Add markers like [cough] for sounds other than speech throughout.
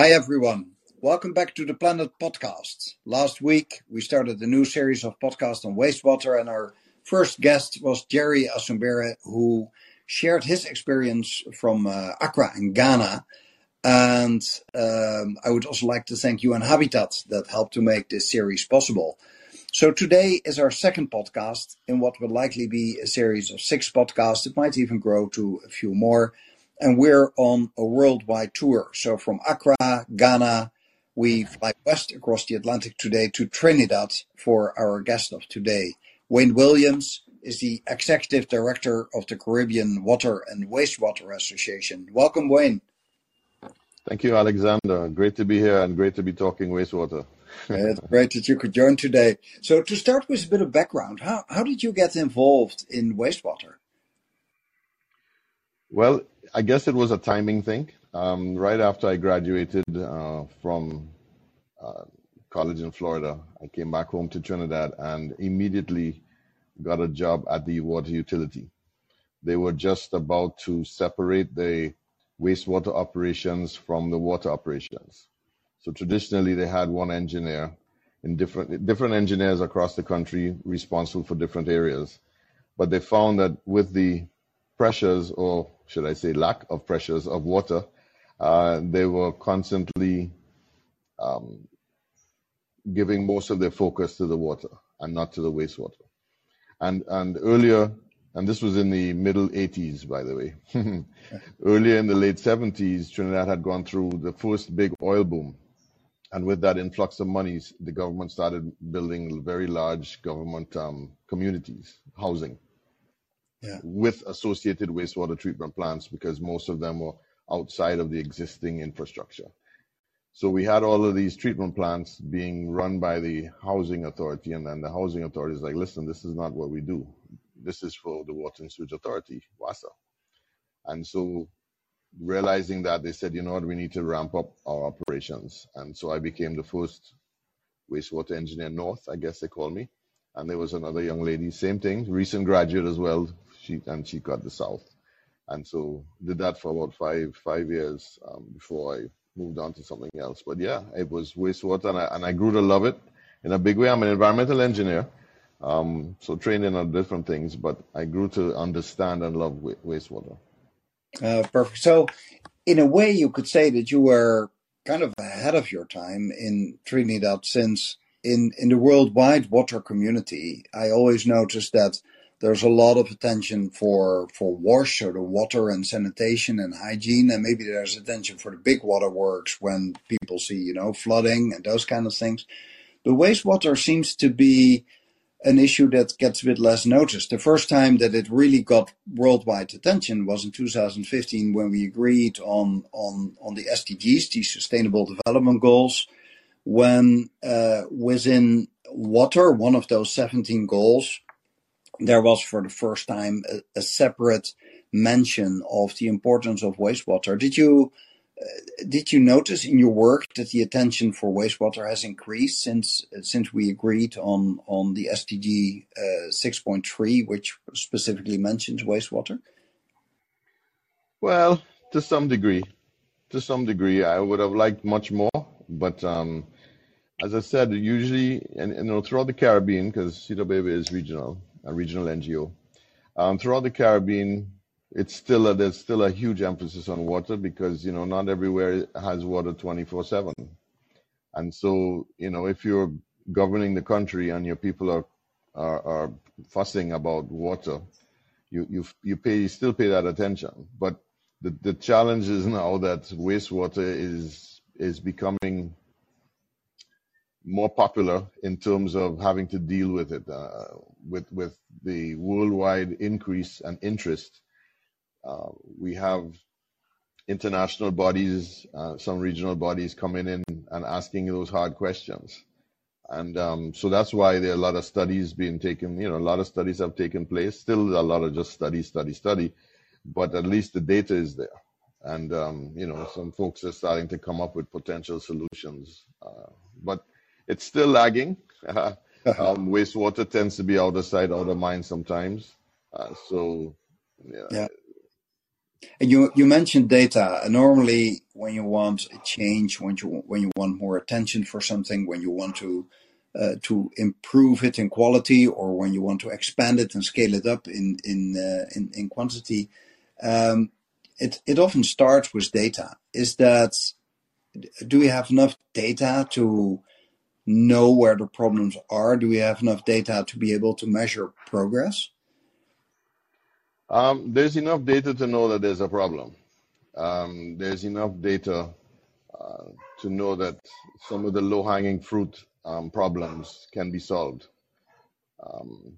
Hi, everyone. Welcome back to the Planet Podcast. Last week, we started a new series of podcasts on wastewater, and our first guest was Jerry Asumbere, who shared his experience from uh, Accra in Ghana. And um, I would also like to thank UN Habitat that helped to make this series possible. So today is our second podcast in what will likely be a series of six podcasts. It might even grow to a few more and we're on a worldwide tour. So from Accra, Ghana, we fly west across the Atlantic today to Trinidad for our guest of today. Wayne Williams is the executive director of the Caribbean Water and Wastewater Association. Welcome, Wayne. Thank you, Alexander. Great to be here and great to be talking wastewater. [laughs] it's great that you could join today. So, to start with a bit of background, how, how did you get involved in wastewater? Well, I guess it was a timing thing. Um, right after I graduated uh, from uh, college in Florida, I came back home to Trinidad and immediately got a job at the water utility. They were just about to separate the wastewater operations from the water operations. So traditionally, they had one engineer in different different engineers across the country responsible for different areas. But they found that with the pressures, or should I say, lack of pressures of water, uh, they were constantly um, giving most of their focus to the water and not to the wastewater. And and earlier, and this was in the middle 80s, by the way. [laughs] earlier in the late 70s, Trinidad had gone through the first big oil boom. And with that influx of monies, the government started building very large government um, communities, housing yeah. with associated wastewater treatment plants because most of them were outside of the existing infrastructure. So we had all of these treatment plants being run by the housing authority, and then the housing authority is like, listen, this is not what we do. This is for the Water and Sewage Authority, WASA. And so realizing that, they said, you know what, we need to ramp up our operations. And so I became the first wastewater engineer north, I guess they call me. And there was another young lady, same thing, recent graduate as well, she and she got the South, and so did that for about five five years um, before I moved on to something else. But yeah, it was wastewater, and I, and I grew to love it in a big way. I'm an environmental engineer, um, so trained in different things, but I grew to understand and love wastewater. Uh, perfect. So, in a way, you could say that you were kind of ahead of your time in Trinidad, since in in the worldwide water community, I always noticed that there's a lot of attention for for wash or the water and sanitation and hygiene and maybe there's attention for the big waterworks when people see you know flooding and those kind of things. But wastewater seems to be an issue that gets a bit less noticed. The first time that it really got worldwide attention was in 2015 when we agreed on on on the SDGs the sustainable development goals when uh, within water one of those 17 goals there was for the first time a, a separate mention of the importance of wastewater. Did you uh, did you notice in your work that the attention for wastewater has increased since since we agreed on on the SDG uh, 6.3, which specifically mentions wastewater? Well, to some degree, to some degree, I would have liked much more, but um, as I said, usually, and, and you know, throughout the Caribbean, because CWWA is regional, a regional NGO. Um, throughout the Caribbean, it's still a, there's still a huge emphasis on water because you know not everywhere has water 24/7, and so you know if you're governing the country and your people are are, are fussing about water, you you you pay you still pay that attention. But the the challenge is now that wastewater is is becoming more popular in terms of having to deal with it. Uh, with with the worldwide increase and interest, uh, we have international bodies, uh, some regional bodies coming in and asking those hard questions. And um, so that's why there are a lot of studies being taken. You know, a lot of studies have taken place. Still, a lot of just study, study, study. But at least the data is there, and um, you know, some folks are starting to come up with potential solutions. Uh, but it's still lagging. [laughs] um, wastewater tends to be out of sight, out of mind sometimes. Uh, so, yeah. yeah. And you you mentioned data. Normally, when you want a change, when you when you want more attention for something, when you want to uh, to improve it in quality, or when you want to expand it and scale it up in in uh, in, in quantity, um, it it often starts with data. Is that do we have enough data to know where the problems are? Do we have enough data to be able to measure progress? Um, there's enough data to know that there's a problem. Um, there's enough data uh, to know that some of the low-hanging fruit um, problems can be solved. Um,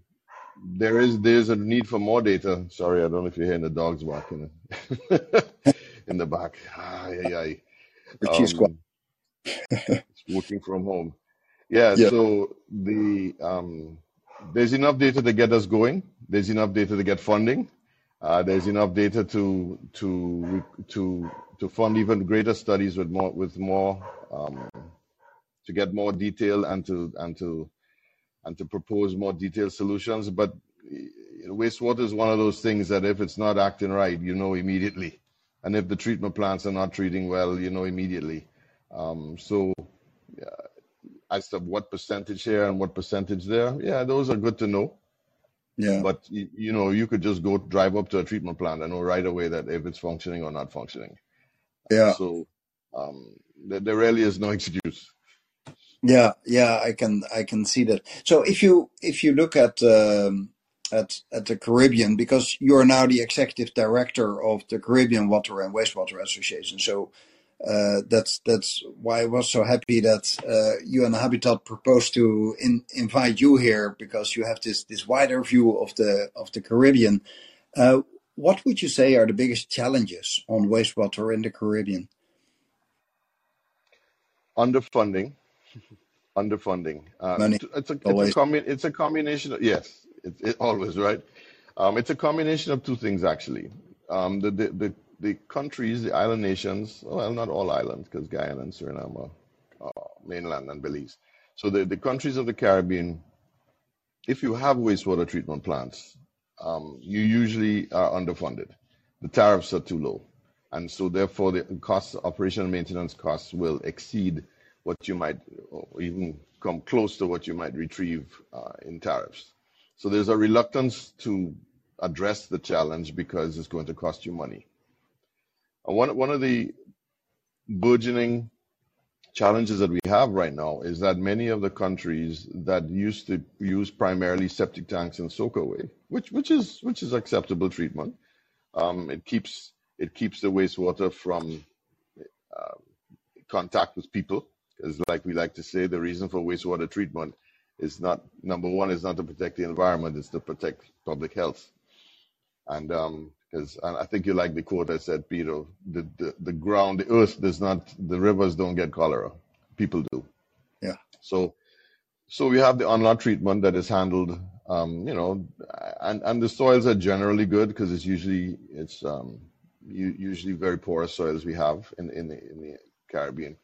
there is there's a need for more data. Sorry, I don't know if you're hearing the dogs barking [laughs] in the back. Ay, ay, ay. Um, it's working from home. Yeah, yeah. So the um, there's enough data to get us going. There's enough data to get funding. Uh, there's enough data to to to to fund even greater studies with more with more um, to get more detail and to and to and to propose more detailed solutions. But wastewater is one of those things that if it's not acting right, you know immediately, and if the treatment plants are not treating well, you know immediately. Um, so, as to what percentage here and what percentage there, yeah, those are good to know. Yeah. But you, you know, you could just go drive up to a treatment plant and know right away that if it's functioning or not functioning. Yeah. So um, there, there really is no [laughs] excuse. Yeah, yeah, I can I can see that. So if you if you look at um, at at the Caribbean, because you are now the executive director of the Caribbean Water and Wastewater Association, so uh, that's that's why I was so happy that uh, UN Habitat proposed to in, invite you here because you have this this wider view of the of the Caribbean. Uh, what would you say are the biggest challenges on wastewater in the Caribbean? Underfunding, [laughs] underfunding. Uh, Money, it's a it's a, combi- it's a combination. Of, yes, it, it always right. Um, it's a combination of two things actually. Um, the, the the the countries, the island nations, well, not all islands, because Guyana and Suriname are uh, mainland and Belize. So the, the countries of the Caribbean, if you have wastewater treatment plants, um, you usually are underfunded. The tariffs are too low. And so therefore the costs, operation and maintenance costs will exceed what you might, or even come close to what you might retrieve uh, in tariffs. So there's a reluctance to address the challenge because it's going to cost you money. One one of the burgeoning challenges that we have right now is that many of the countries that used to use primarily septic tanks and soak away, which which is which is acceptable treatment, um, it keeps it keeps the wastewater from uh, contact with people. Because, like we like to say, the reason for wastewater treatment is not number one is not to protect the environment; it's to protect public health. And um, because I think you like the quote I said, Peter. The, the the ground, the earth does not, the rivers don't get cholera. People do. Yeah. So, so we have the on-lot treatment that is handled, um, you know, and and the soils are generally good because it's usually it's um, usually very porous soils we have in in the in the Caribbean,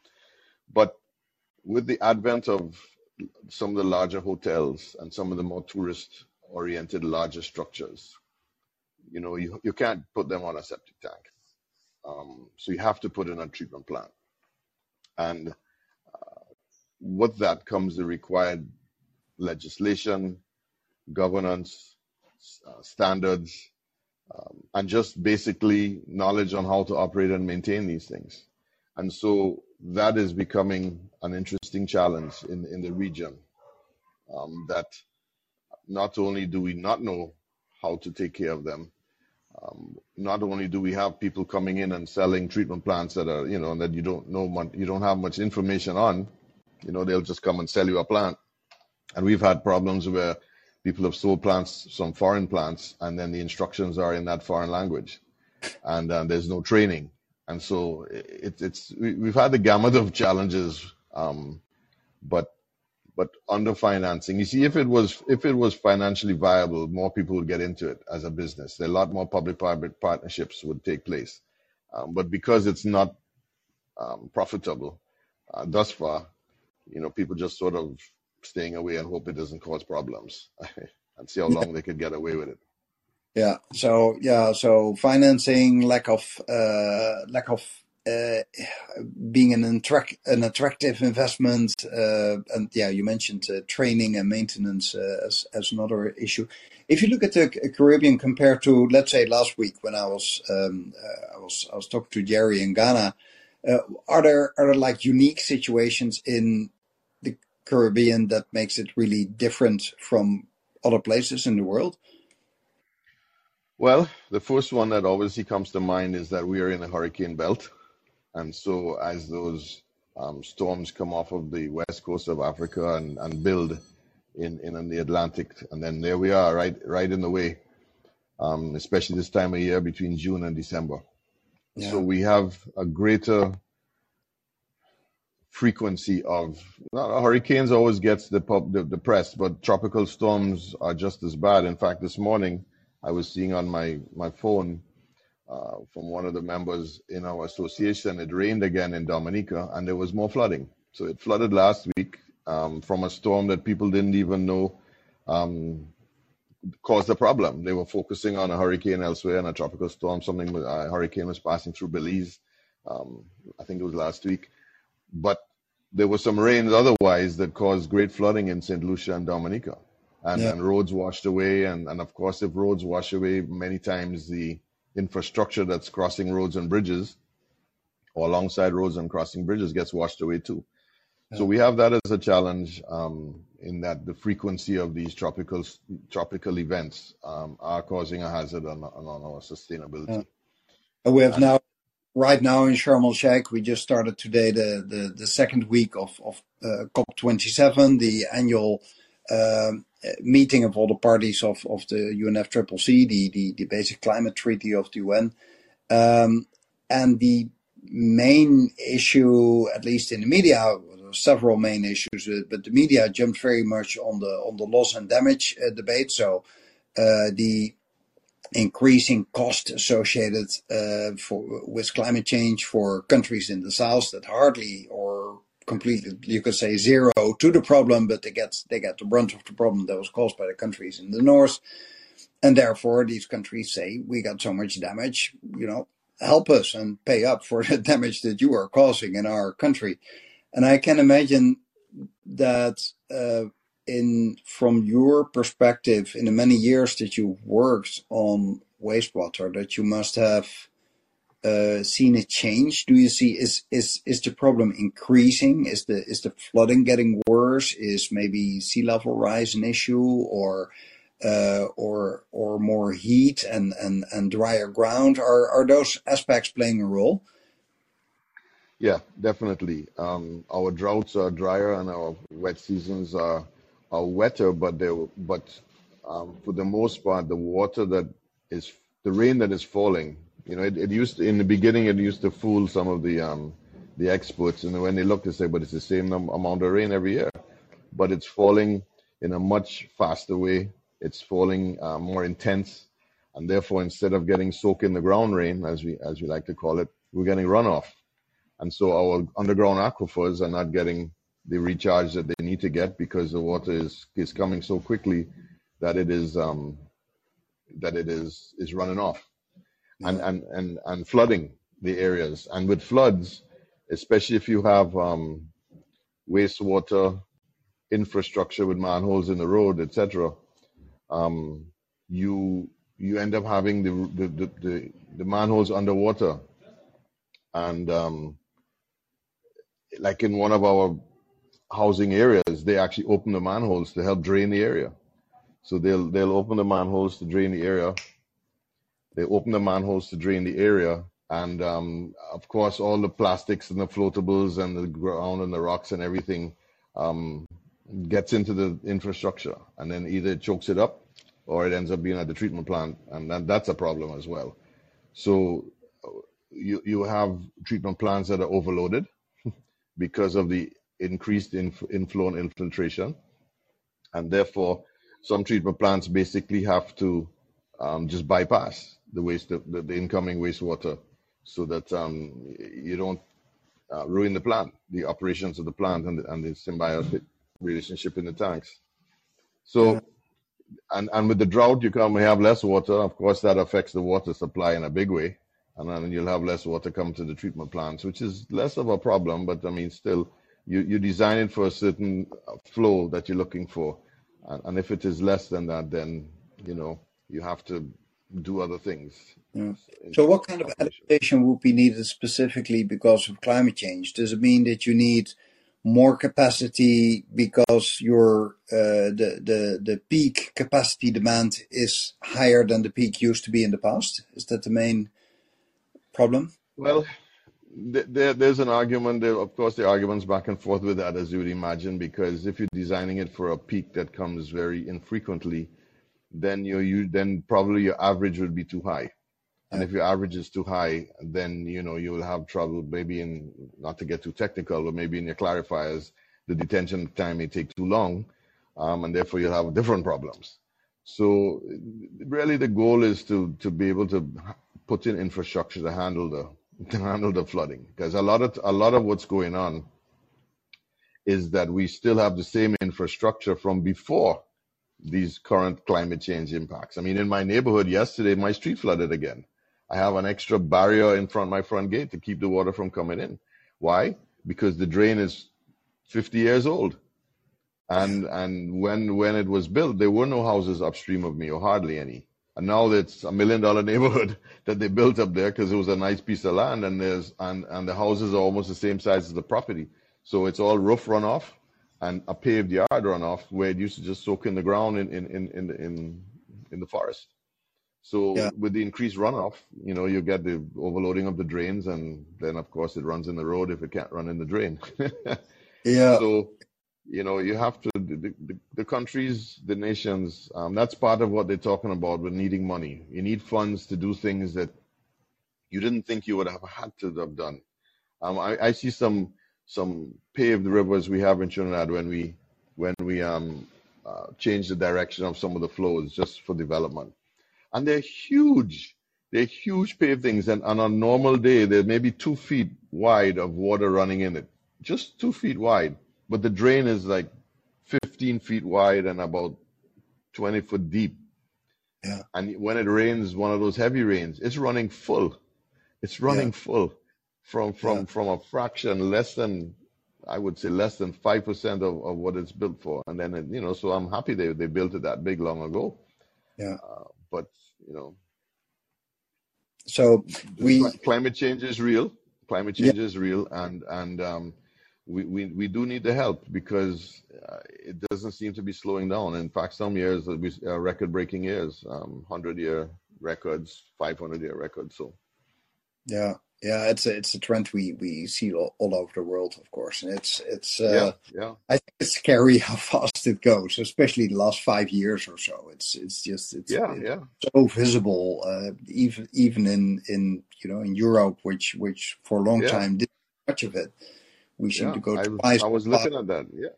but with the advent of some of the larger hotels and some of the more tourist-oriented larger structures, you know, you, you can't put them on a septic tank. Um, so you have to put in a treatment plant. And uh, with that comes the required legislation, governance, uh, standards, um, and just basically knowledge on how to operate and maintain these things. And so that is becoming an interesting challenge in, in the region. Um, that not only do we not know how to take care of them, um, not only do we have people coming in and selling treatment plants that are, you know, that you don't know, you don't have much information on, you know, they'll just come and sell you a plant. And we've had problems where people have sold plants, some foreign plants, and then the instructions are in that foreign language, and uh, there's no training. And so it, it's we, have had the gamut of challenges, um, but but under financing. You see, if it was if it was financially viable, more people would get into it as a business. A lot more public-private partnerships would take place. Um, but because it's not um, profitable uh, thus far, you know, people just sort of staying away and hope it doesn't cause problems [laughs] and see how long they could get away with it. Yeah. So yeah. So financing, lack of uh, lack of being an, attract, an attractive investment, uh, and yeah, you mentioned uh, training and maintenance uh, as another issue. If you look at the Caribbean compared to, let's say, last week when I was um, uh, talking to Jerry in Ghana, uh, are there are there like unique situations in the Caribbean that makes it really different from other places in the world? Well, the first one that obviously comes to mind is that we are in a hurricane belt. And so as those um, storms come off of the west coast of Africa and, and build in, in the Atlantic, and then there we are, right, right in the way, um, especially this time of year between June and December. Yeah. So we have a greater frequency of hurricanes always gets the, the, the press, but tropical storms are just as bad. In fact, this morning I was seeing on my, my phone uh, from one of the members in our association. It rained again in Dominica and there was more flooding. So it flooded last week um, from a storm that people didn't even know um, caused the problem. They were focusing on a hurricane elsewhere and a tropical storm. Something, a hurricane was passing through Belize. Um, I think it was last week. But there was some rains otherwise that caused great flooding in St. Lucia and Dominica and, yeah. and roads washed away. And, and of course, if roads wash away, many times the infrastructure that's crossing roads and bridges or alongside roads and crossing bridges gets washed away too. Yeah. So we have that as a challenge um, in that the frequency of these tropical tropical events um, are causing a hazard on, on, on our sustainability. Yeah. We have and, now, right now in Sharm el Sheikh, we just started today the, the, the second week of, of uh, COP27, the annual um, meeting of all the parties of, of the UNFCCC, the, the, the basic climate treaty of the UN. Um, and the main issue, at least in the media, several main issues, uh, but the media jumped very much on the on the loss and damage uh, debate. So uh, the increasing cost associated uh, for with climate change for countries in the south that hardly or completely, you could say, zero to the problem, but they get they get the brunt of the problem that was caused by the countries in the north, and therefore these countries say we got so much damage, you know, help us and pay up for [laughs] the damage that you are causing in our country, and I can imagine that. Uh, in from your perspective, in the many years that you worked on wastewater, that you must have seen a change? Do you see is is is the problem increasing? Is the is the flooding getting worse? Is maybe sea level rise an issue, or uh, or or more heat and, drier ground? Are are those aspects playing a role? Yeah, definitely. Um, our droughts are drier and our wet seasons are are wetter, but um, for the most part, the water that is the rain that is falling you know, it, it used in the beginning it used to fool some of the um, the experts, and when they look, they say, "But it's the same amount of rain every year," but it's falling in a much faster way. It's falling uh, more intense, and therefore, instead of getting soaked in the ground rain, as we as we like to call it, we're getting runoff, and so our underground aquifers are not getting the recharge that they need to get because the water is is coming so quickly that it is um, that it is is running off and, and, and, and flooding the areas. And with floods, especially if you have um, wastewater infrastructure with manholes in the road, etc., um, you you end up having the the, the, the, the manholes underwater. And um, like in one of our housing areas, they actually open the manholes to help drain the area. So they'll they'll open the manholes to drain the area they open the manholes to drain the area. And um, of course, all the plastics and the floatables and the ground and the rocks and everything um, gets into the infrastructure. And then either it chokes it up or it ends up being at the treatment plant. And that, that's a problem as well. So you, you have treatment plants that are overloaded [laughs] because of the increased inf- inflow and infiltration. And therefore, some treatment plants basically have to um, just bypass the waste, the, the incoming wastewater, so that um, you don't uh, ruin the plant, the operations of the plant, and the, and the symbiotic relationship in the tanks. So, and and with the drought, you come have less water. Of course, that affects the water supply in a big way, and then you'll have less water come to the treatment plants, which is less of a problem. But I mean, still, you you design it for a certain flow that you're looking for, and, and if it is less than that, then you know you have to do other things. Yeah. So, what kind of adaptation would be needed specifically because of climate change? Does it mean that you need more capacity because your uh, the the the peak capacity demand is higher than the peak used to be in the past? Is that the main problem? Well, there, there's an argument. There, of course, the arguments back and forth with that, as you would imagine, because if you're designing it for a peak that comes very infrequently, then you you then probably your average would be too high. And if your average is too high, then you know you will have trouble. Maybe in not to get too technical, but maybe in your clarifiers, the detention time may take too long, um, and therefore you'll have different problems. So really, the goal is to to be able to put in infrastructure to handle the [laughs] to handle the flooding, because a lot of a lot of what's going on is that we still have the same infrastructure from before these current climate change impacts. I mean, in my neighborhood yesterday, my street flooded again. I have an extra barrier in front of my front gate to keep the water from coming in. Why? Because the drain is 50 years old. And and when when it was built, there were no houses upstream of me or hardly any. And now it's a million dollar [laughs] neighborhood that they built up there because it was a nice piece of land and there's and, and the houses are almost the same size as the property. So it's all roof runoff and a paved yard runoff where it used to just soak in the ground in in in in, in, in the forest. So yeah. with the increased runoff, you know, you get the overloading of the drains, and then of course it runs in the road if it can't run in the drain. [laughs] yeah. So, you know, you have to the, the, the countries, the nations. Um, that's part of what they're talking about with needing money. You need funds to do things that you didn't think you would have had to have done. Um, I, I see some some paved rivers we have in Trinidad when we when we um uh, change the direction of some of the flows just for development and they're huge. They're huge paved pavings, and on a normal day, there may be two feet wide of water running in it, just two feet wide. But the drain is like 15 feet wide and about 20 foot deep. Yeah. And when it rains, one of those heavy rains, it's running full. It's running yeah. full from from yeah. from a fraction less than I would say less than five percent of, of what it's built for. And then it, you know, so I'm happy they they built it that big long ago. Yeah. Uh, but you know. So we climate change is real. Climate change yeah. is real, and and um, we, we we do need the help because uh, it doesn't seem to be slowing down. In fact, some years we uh, record-breaking years, um, hundred-year records, five hundred-year records. So. Yeah, yeah, it's a it's a trend we we see all, all over the world, of course, and it's it's uh, yeah, yeah. I think it's scary [laughs] how fast it goes, especially the last five years or so. It's it's just it's yeah, yeah. so visible, uh, even even in in you know in Europe, which which for a long yeah. time did much of it. We seem yeah, to go twice. I was looking at that, yeah.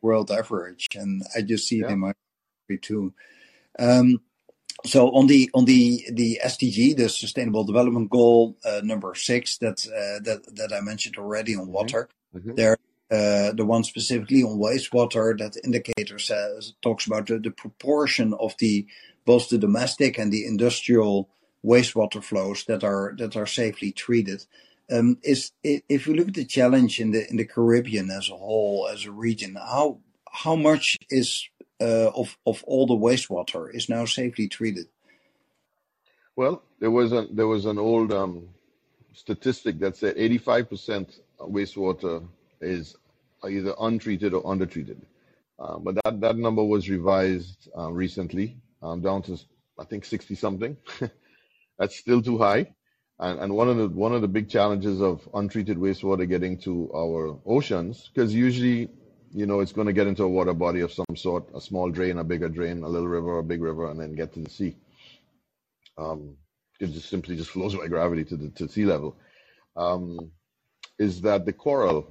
World average, and I just see it in my country too. Um, so on the on the the SDG, the Sustainable Development Goal uh, number six that uh, that that I mentioned already on mm-hmm. water, mm-hmm. there uh, the one specifically on wastewater that indicator says talks about the, the proportion of the both the domestic and the industrial wastewater flows that are that are safely treated. Um, is if we look at the challenge in the in the Caribbean as a whole as a region, how how much is uh, of of all the wastewater is now safely treated? Well, there was a there was an old um, statistic that said 85% wastewater is either untreated or undertreated. Uh, but that, that number was revised uh, recently um, down to I think 60 something. [laughs] That's still too high. And, and one of the one of the big challenges of untreated wastewater getting to our oceans, because usually you know, it's going to get into a water body of some sort, a small drain, a bigger drain, a little river, a big river, and then get to the sea. Um, it just simply just [laughs] flows by gravity to the to sea level. Um, is that the coral,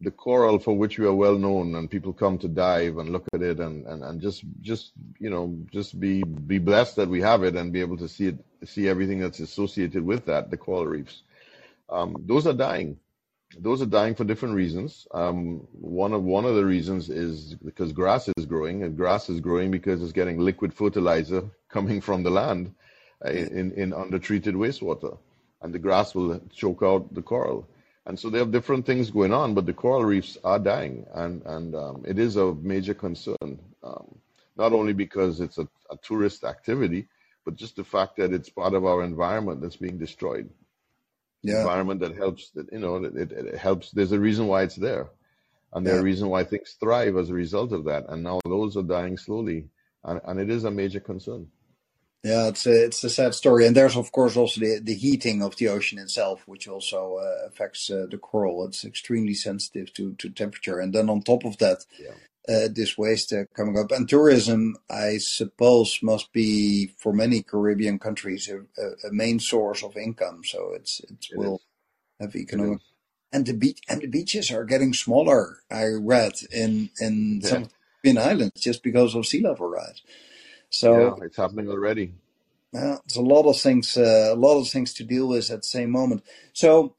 the coral for which we are well known, and people come to dive and look at it, and, and, and just just you know just be be blessed that we have it and be able to see it, see everything that's associated with that, the coral reefs. Um, those are dying those are dying for different reasons. Um, one of one of the reasons is because grass is growing, and grass is growing because it's getting liquid fertilizer coming from the land uh, in in undertreated wastewater, and the grass will choke out the coral. And so they have different things going on, but the coral reefs are dying, and and um, it is a major concern. Um, not only because it's a, a tourist activity, but just the fact that it's part of our environment that's being destroyed yeah. environment that helps that you know it, it, helps there's a reason why it's there. And there's yeah. a reason why things thrive as a result of that. And now those are dying slowly. And, and it is a major concern. Yeah it's a, it's a sad story. And there's of course also the, the heating of the ocean itself which also uh, affects uh, the coral. It's extremely sensitive to, to temperature. And then on top of that yeah this waste uh, coming up. And tourism, I suppose, must be for many Caribbean countries a, a, main source of income. So it's it, it will is. have economic. And the beach and the beaches are getting smaller. I read in in yeah. some Caribbean islands just because of sea level rise. So yeah, it's happening already. Yeah, it's a lot of things, uh, a lot of things to deal with at the same moment. So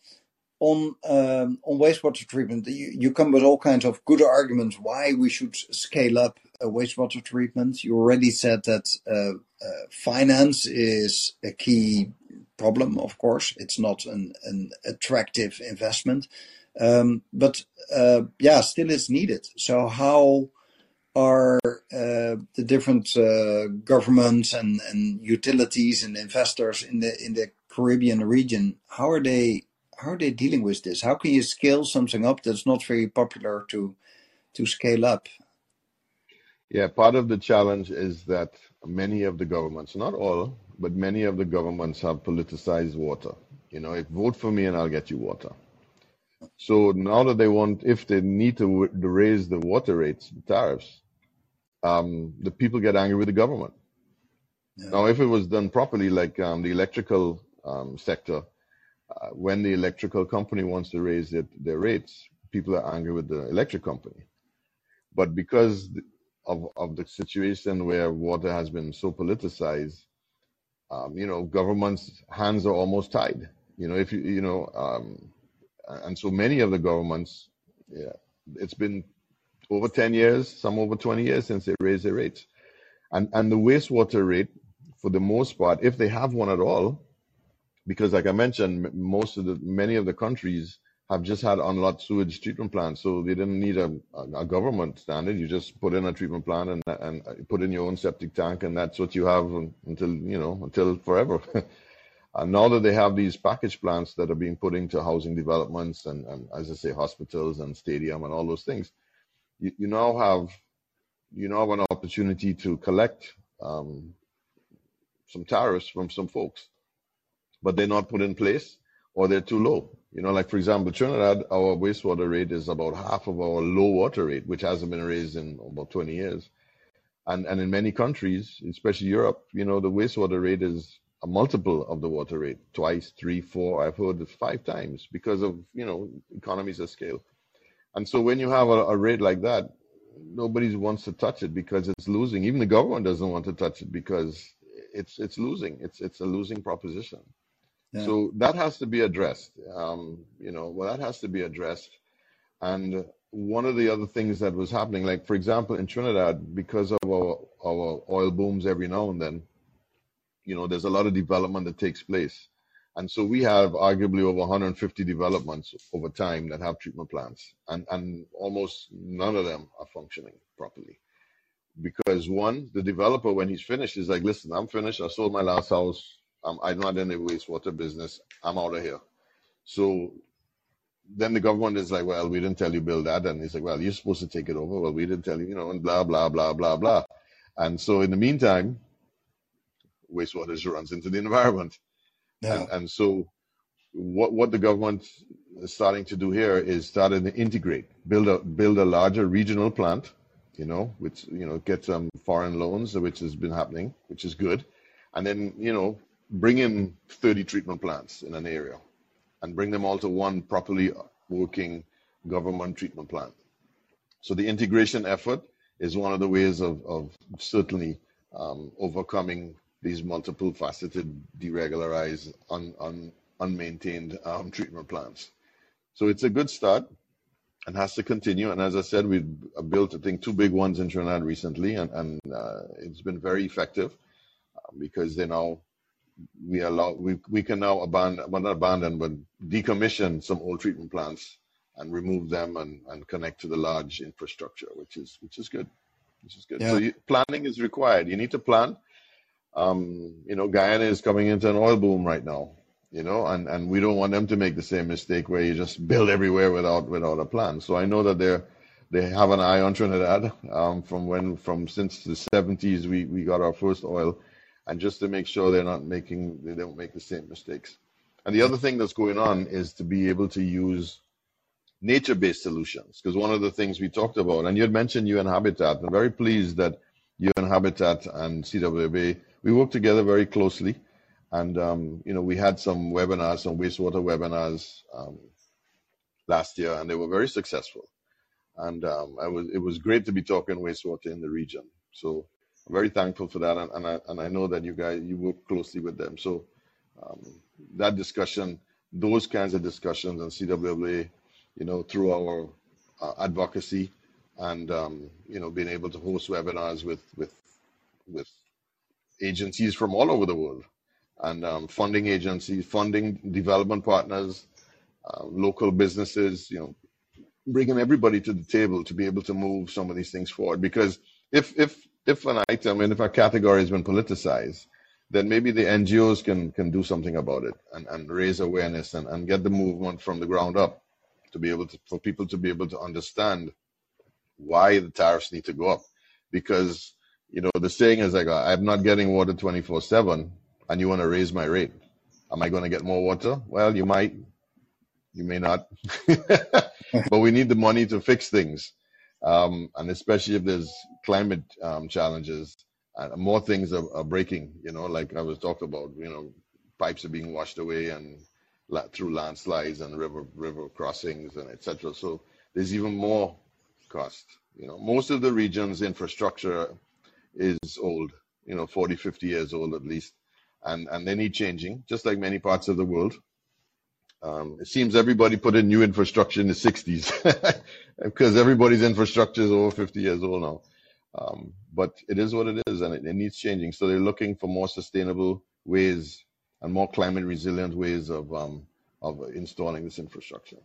on um, on wastewater treatment, you, you come with all kinds of good arguments why we should scale up uh, wastewater treatment. You already said that uh, uh, finance is a key problem. Of course, it's not an, an attractive investment, um, but uh, yeah, still it's needed. So how are uh, the different uh, governments and, and utilities and investors in the in the Caribbean region? How are they how are they dealing with this? How can you scale something up that's not very popular to to scale up? Yeah, part of the challenge is that many of the governments, not all, but many of the governments have politicized water. You know, if vote for me and I'll get you water. So now that they want, if they need to, raise the water rates, the tariffs, um, the people get angry with the government. Yeah. Now, if it was done properly, like um, the electrical um, sector, uh, when the electrical company wants to raise it, their rates, people are angry with the electric company. But because of, of the situation where water has been so politicized, um, you know, governments' hands are almost tied. You know, if you, you know, um, and so many of the governments, yeah, it's been over 10 years, some over 20 years since they raised their rates. And, and the wastewater rate, for the most part, if they have one at all, because like I mentioned, most of the many of the countries have just had on-lot sewage treatment plants, so they didn't need a, a, government standard. You just put in a treatment plant and and put in your own septic tank, and that's what you have until you know until forever. [laughs] and now that they have these package plants that are being put into housing developments and, and as I say, hospitals and stadium and all those things, you, you now have you now have an opportunity to collect um, some tariffs from some folks but they're not put in place or they're too low. You know, like for example, Trinidad, our wastewater rate is about half of our low water rate, which hasn't been raised in about 20 years. And and in many countries, especially Europe, you know, the wastewater rate is a multiple of the water rate, twice, three, four. I've heard it five times because of you know economies of scale. And so when you have a, a rate like that, nobody wants to touch it because it's losing. Even the government doesn't want to touch it because it's it's losing. It's it's a losing proposition. Yeah. So that has to be addressed. Um, you know, well, that has to be addressed. And one of the other things that was happening, like for example, in Trinidad, because of our, our oil booms every now and then, you know, there's a lot of development that takes place. And so we have arguably over 150 developments over time that have treatment plants, and, and almost none of them are functioning properly. Because one, the developer, when he's finished, is like, listen, I'm finished. I sold my last house um, I'm not in the wastewater business. I'm out of here. So then the government is like, well, we didn't tell you build that. And he's like, well, you're supposed to take it over. Well, we didn't tell you, you know, and blah, blah, blah, blah, blah. And so in the meantime, wastewater just runs into the environment. Yeah. And, and so what, what the government is starting to do here is starting to integrate, build a, build a larger regional plant, you know, which, you know, get some foreign loans, which has been happening, which is good. And then, you know, bring in 30 treatment plants in an area and bring them all to one properly working government treatment plant. So the integration effort is one of the ways of, of certainly um, overcoming these multiple faceted, deregularized, un, un, unmaintained um, treatment plants. So it's a good start and has to continue. And as I said, we've built, I think, two big ones in Trinidad recently, and, and uh, it's been very effective uh, because they now we allow we, we can now abandon well not abandon but decommission some old treatment plants and remove them and, and connect to the large infrastructure which is which is good. Which is good. Yeah. so you, planning is required. You need to plan. Um, you know guyana is coming into an oil boom right now you know and and we don't want them to make the same mistake where you just build everywhere without without a plan. So i know that they're they have an eye on trinidad. Um, from when from since the 70s we we got our first oil and just to make sure they're not making they don't make the same mistakes. And the other thing that's going on is to be able to use nature-based solutions because one of the things we talked about, and you had mentioned UN Habitat. I'm very pleased that UN Habitat and CWWA we work together very closely, and um, you know we had some webinars, some wastewater webinars um, last year, and they were very successful. And um, I was it was great to be talking wastewater in the region. So very thankful for that, and, and I and I know that you guys you work closely with them. So um, that discussion, those kinds of discussions, and CWWA, you know, through our uh, advocacy, and um, you know, being able to host webinars with with with agencies from all over the world, and um, funding agencies, funding development partners, uh, local businesses, you know, bringing everybody to the table to be able to move some of these things forward. Because if if if an item and if a category has been politicized, then maybe the NGOs can can do something about it and, and raise awareness and, and get the movement from the ground up to be able to for people to be able to understand why the tariffs need to go up. Because, you know, the saying is like I'm not getting water twenty four seven and you want to raise my rate. Am I going to get more water? Well, you might, you may not. [laughs] but we need the money to fix things um, and especially if there's climate um, challenges, uh, more things are, are, breaking. You know, like I was talked about. You know, pipes are being washed away and la- through landslides and river river crossings and etc. So there's even more cost. You know, most of the region's infrastructure is old. You know, 40, 50 years old at least, and and they need changing, just like many parts of the world. Um, it seems everybody put in new infrastructure in the 60s because [laughs] everybody's infrastructure is over 50 years old now. Um, but it is what it is and it, it, needs changing. So they're looking for more sustainable ways and more climate resilient ways of, um, of installing this infrastructure.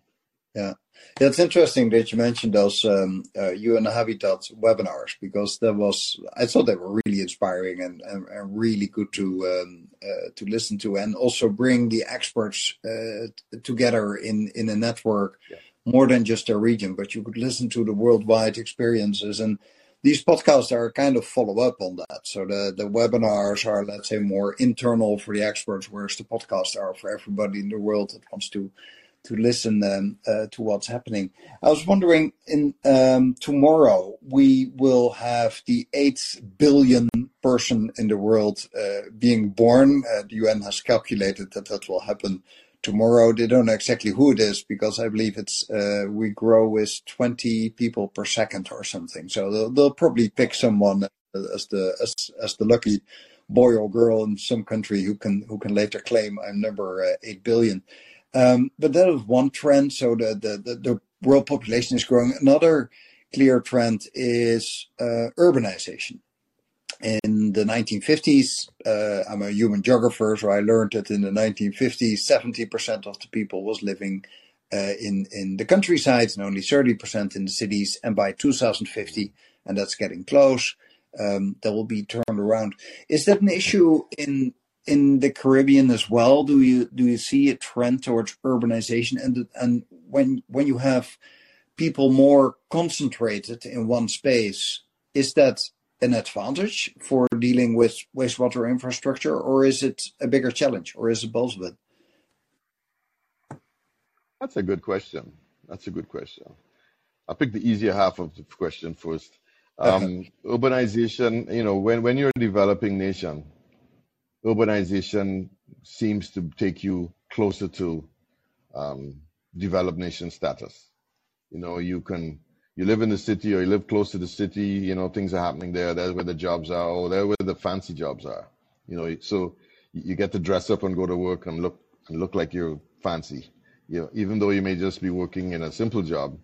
Yeah, yeah, it's interesting that you mentioned those um, uh, UN Habitat webinars because that was I thought they were really inspiring and, and, and really good to um, uh, to listen to and also bring the experts uh, together in in a network yeah. more than just a region, but you could listen to the worldwide experiences and these podcasts are kind of follow up on that. So the the webinars are let's say more internal for the experts, whereas the podcasts are for everybody in the world that wants to to listen um, uh, to what's happening. I was wondering, in um, tomorrow we will have the eight billion person in the world uh, being born. Uh, the UN has calculated that that will happen tomorrow. They don't know exactly who it is because I believe it's uh, we grow with 20 people per second or something. So they'll, they'll probably pick someone as the as, as the lucky boy or girl in some country who can who can later claim I'm number uh, eight billion. Um, but that is one trend. So the, world population is growing. Another clear trend is uh, urbanization. In the 1950s, uh, I'm a human geographer, so I learned that in the 1950s, 70% of the people was living uh, in in the countryside and only 30% in the cities. And by 2050, and that's getting close, um, that will be turned around. Is that an issue in in the Caribbean as well? Do you do you see a trend towards urbanization and and when when you have people more concentrated in one space, is that an advantage for dealing with wastewater infrastructure, or is it a bigger challenge, or is it both of it? That's a good question. That's a good question. I'll pick the easier half of the question first. Um, urbanization, you know, when, when you're a developing nation, urbanization seems to take you closer to um, developed nation status. You know, you can you live in the city or you live close to the city. You know, things are happening there. That's where the jobs are, or there where the fancy jobs are. You know, so you get to dress up and go to work and look and look like you're fancy. You know, even though you may just be working in a simple job,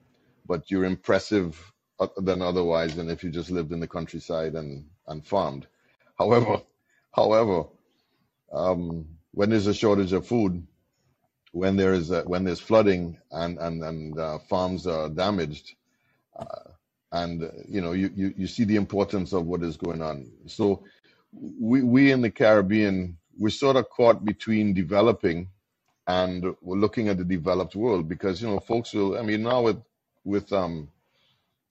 but you're impressive than otherwise than if you just lived in the countryside and, and farmed. However, [laughs] however, um, when there's a shortage of food, when there is a, when there's flooding and and and uh, farms are damaged, uh, and you know you, you you see the importance of what is going on. So we we in the Caribbean we're sort of caught between developing and we're looking at the developed world because you know folks will I mean now with with um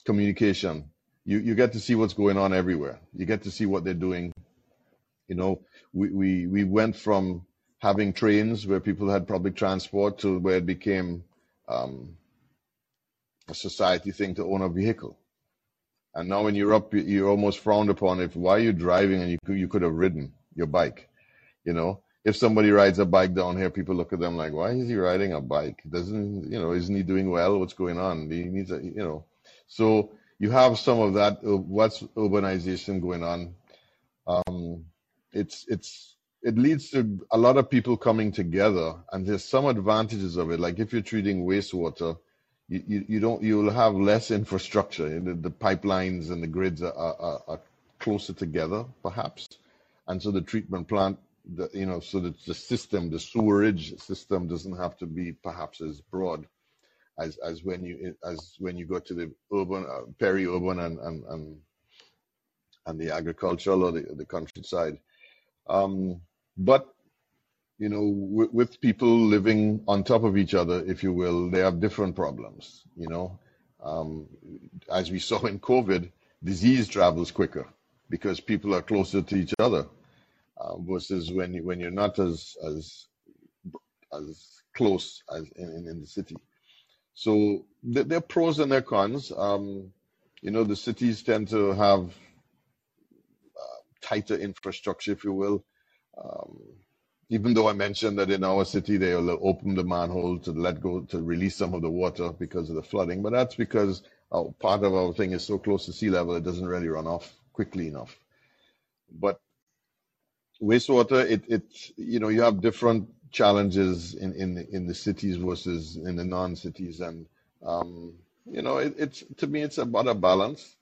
communication you you get to see what's going on everywhere you get to see what they're doing you know we we, we went from having trains where people had public transport to where it became um, a society thing to own a vehicle. And now in Europe, you're almost frowned upon if why are you driving and you could, you could have ridden your bike. You know, if somebody rides a bike down here, people look at them like, why is he riding a bike? Doesn't, you know, isn't he doing well? What's going on? He needs a, you know, so you have some of that. Uh, what's urbanization going on? Um, it's, it's, it leads to a lot of people coming together and there's some advantages of it. Like if you're treating wastewater you, you, you don't you'll have less infrastructure. The, pipelines and the grids are, are, are, closer together perhaps. And so the treatment plant the, you know so that the system the sewerage system doesn't have to be perhaps as broad as as when you as when you go to the urban uh, peri-urban and, and and and the agricultural or the, the countryside um, but you know, with, with, people living on top of each other, if you will, they have different problems. You know, um, as we saw in COVID, disease travels quicker because people are closer to each other uh, versus when you, when you're not as as as close as in, in the city. So there are pros and there are cons. Um, you know, the cities tend to have tighter infrastructure, if you will. Um, even though I mentioned that in our city they will open the manhole to let go to release some of the water because of the flooding, but that's because our, part of our thing is so close to sea level it doesn't really run off quickly enough. But wastewater, it you know you have different challenges in in in the cities versus in the non-cities, and um, you know it, it's to me it's about a balance.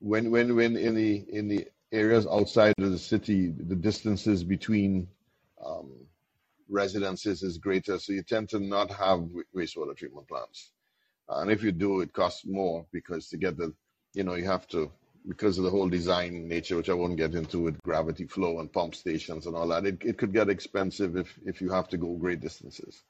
When when when in the in the areas outside of the city, the distances between um, residences is greater, so you tend to not have wastewater treatment plants. And if you do, it costs more because to get the, you know, you have to, because of the whole design nature, which I won't get into with gravity flow and pump stations and all that, it, it could get expensive if, if you have to go great distances.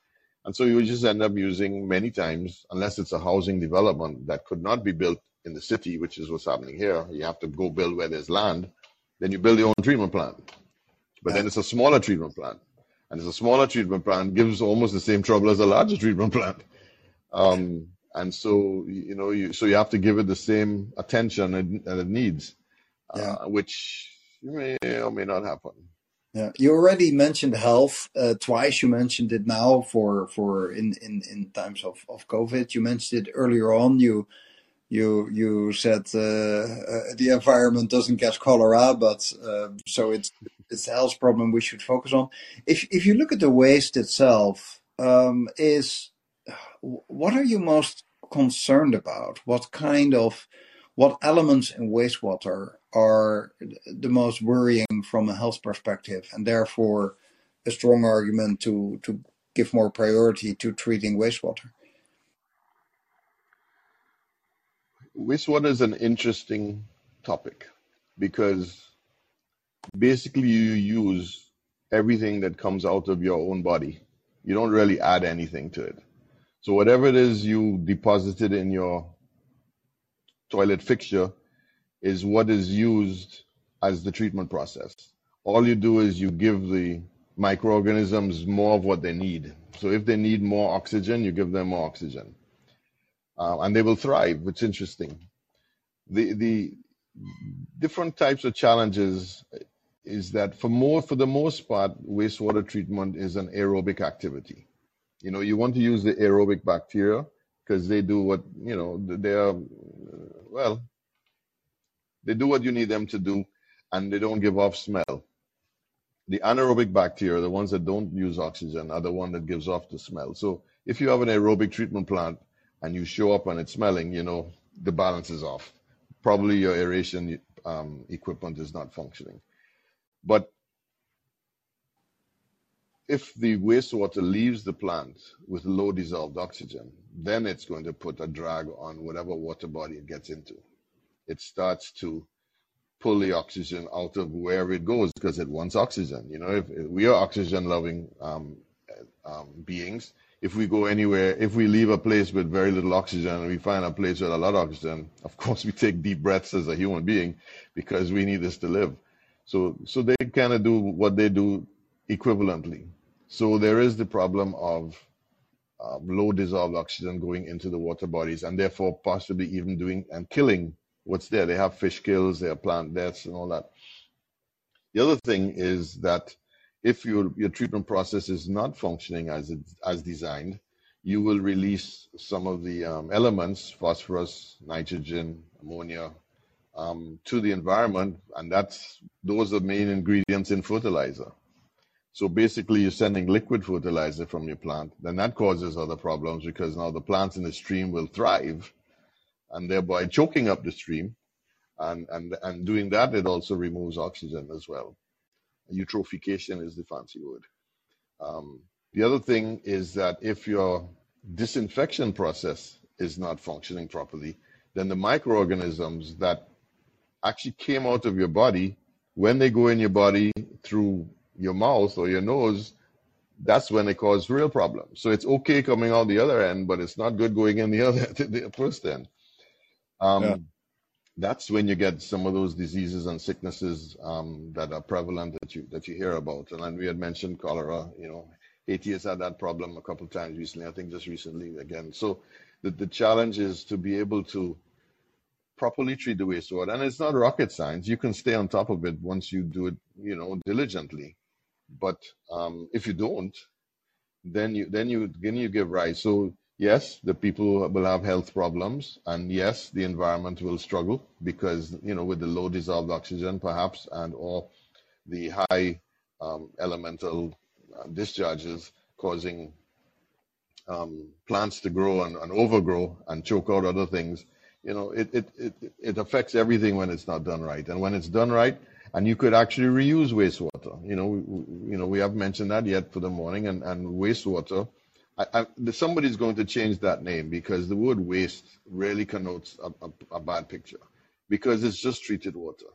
And so you just end up using many times, unless it's a housing development that could not be built in the city, which is what's happening here. You have to go build where there's land. Then you build your own treatment plant. But then it's a smaller treatment plant. And it's a smaller treatment plant gives almost the same trouble as a larger treatment plant. Um, and so, you know, you, so you have to give it the same attention that it needs, uh, which may or may not happen. Yeah, you already mentioned health uh, twice. You mentioned it now for for in in in times of of COVID. You mentioned it earlier on. You you you said uh, uh, the environment doesn't catch cholera, but uh, so it's it's a health problem we should focus on. If if you look at the waste itself, um, is what are you most concerned about? What kind of what elements in wastewater are the most worrying from a health perspective, and therefore a strong argument to to give more priority to treating wastewater? Wastewater is an interesting topic because basically you use everything that comes out of your own body. You don't really add anything to it. So whatever it is you deposited in your toilet fixture is what is used as the treatment process. All you do is you give the microorganisms more of what they need. So if they need more oxygen, you give them more oxygen uh, and they will thrive. It's interesting. The the different types of challenges is that for more for the most part, wastewater treatment is an aerobic activity. You know, you want to use the aerobic bacteria because they do what you know they are well they do what you need them to do and they don't give off smell The anaerobic bacteria, the ones that don't use oxygen, are the one that gives off the smell. So if you have an aerobic treatment plant and you show up and it's smelling, you know, the balance is off. Probably your aeration um, equipment is not functioning. But if the wastewater leaves the plant with low dissolved oxygen, then it's going to put a drag on whatever water body it gets into. It starts to pull the oxygen out of wherever it goes because it wants oxygen. You know, if, if we are oxygen loving um, um, beings, if we go anywhere, if we leave a place with very little oxygen and we find a place with a lot of oxygen, of [laughs] course we take deep breaths as a human being because we need this to live. So, so they kind of do what they do equivalently. So there is the problem of uh, low dissolved oxygen going into the water bodies and therefore possibly even doing and killing what's there. They have fish kills, they have plant deaths and all that. The other thing is that if your, your treatment process is not functioning as, it, as designed, you will release some of the um, elements, phosphorus, nitrogen, ammonia, um, to the environment, and that's those are main ingredients in fertilizer. So basically, you're sending liquid fertilizer from your plant. Then that causes other problems because now the plants in the stream will thrive and thereby choking up the stream. And, and, and doing that, it also removes oxygen as well. Eutrophication is the fancy word. Um, the other thing is that if your disinfection process is not functioning properly, then the microorganisms that actually came out of your body, when they go in your body through your mouth or your nose, that's when they cause real problems. So it's okay coming out the other end, but it's not good going in the other [laughs] the first end. Um, yeah. That's when you get some of those diseases and sicknesses um, that are prevalent that you that you hear about. And we had mentioned cholera. You know, Haiti has had that problem a couple of times recently. I think just recently again. So the the challenge is to be able to properly treat the wastewater, and it's not rocket science. You can stay on top of it once you do it, you know, diligently. But um, if you don't, then you then you then you give rise. So yes, the people will have health problems, and yes, the environment will struggle because you know with the low dissolved oxygen perhaps and or the high um, elemental uh, discharges causing um, plants to grow and, and, overgrow and choke out other things. You know, it, it, it, it affects everything when it's not done right. And when it's done right, and you could actually reuse wastewater. You know, we, you know, we haven't mentioned that yet for the morning, and, and wastewater. I, I, somebody's going to change that name because the word waste really connotes a, a, a, bad picture because it's just treated water.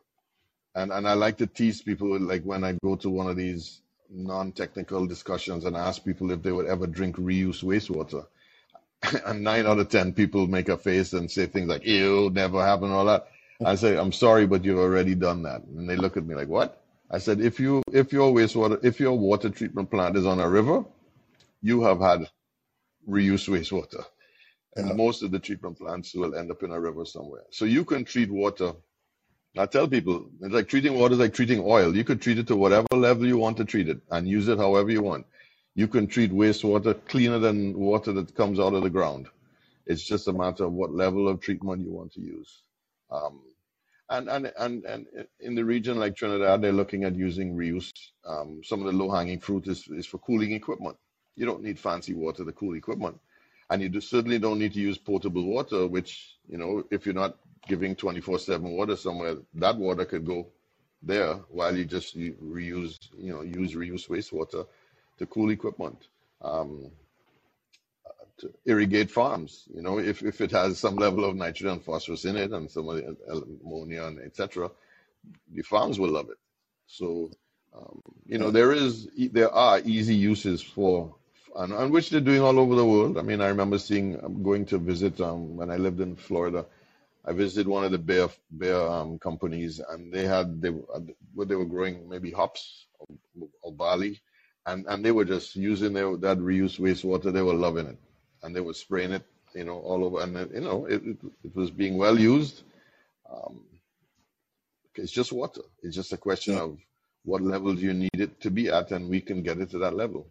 And and I like to tease people like when I go to one of these non-technical discussions and ask people if they would ever drink reuse wastewater. [laughs] and nine out of ten people make a face and say things like "ew, never happen," all that. I say, I'm sorry, but you've already done that. And they look at me like, what? I said, if you if your wastewater if your water treatment plant is on a river, you have had reuse wastewater. And yeah. most of the treatment plants will end up in a river somewhere. So you can treat water. I tell people it's like treating water is like treating oil. You could treat it to whatever level you want to treat it and use it however you want. You can treat wastewater cleaner than water that comes out of the ground. It's just a matter of what level of treatment you want to use. Um, and, and, and, and in the region like Trinidad, they're looking at using reuse. Um, some of the low hanging fruit is, is for cooling equipment. You don't need fancy water to cool equipment. And you do, certainly don't need to use potable water, which, you know, if you're not giving 24 7 water somewhere, that water could go there while you just reuse, you know, use reuse wastewater to cool equipment. Um, to irrigate farms. You know, if, if it has some level of nitrogen and phosphorus in it and some the ammonia and etc., the farms will love it. So, um, you know, there is there are easy uses for and, and, which they're doing all over the world. I mean, I remember seeing um, going to visit um, when I lived in Florida. I visited one of the beer beer um, companies, and they had they what they were growing maybe hops or, or barley, and and they were just using their, that reused wastewater. They were loving it and they were spraying it, you know, all over, and you know, it, it, it was being well used. Um, it's just water. It's just a question yeah. of what level do you need it to be at, and we can get it to that level.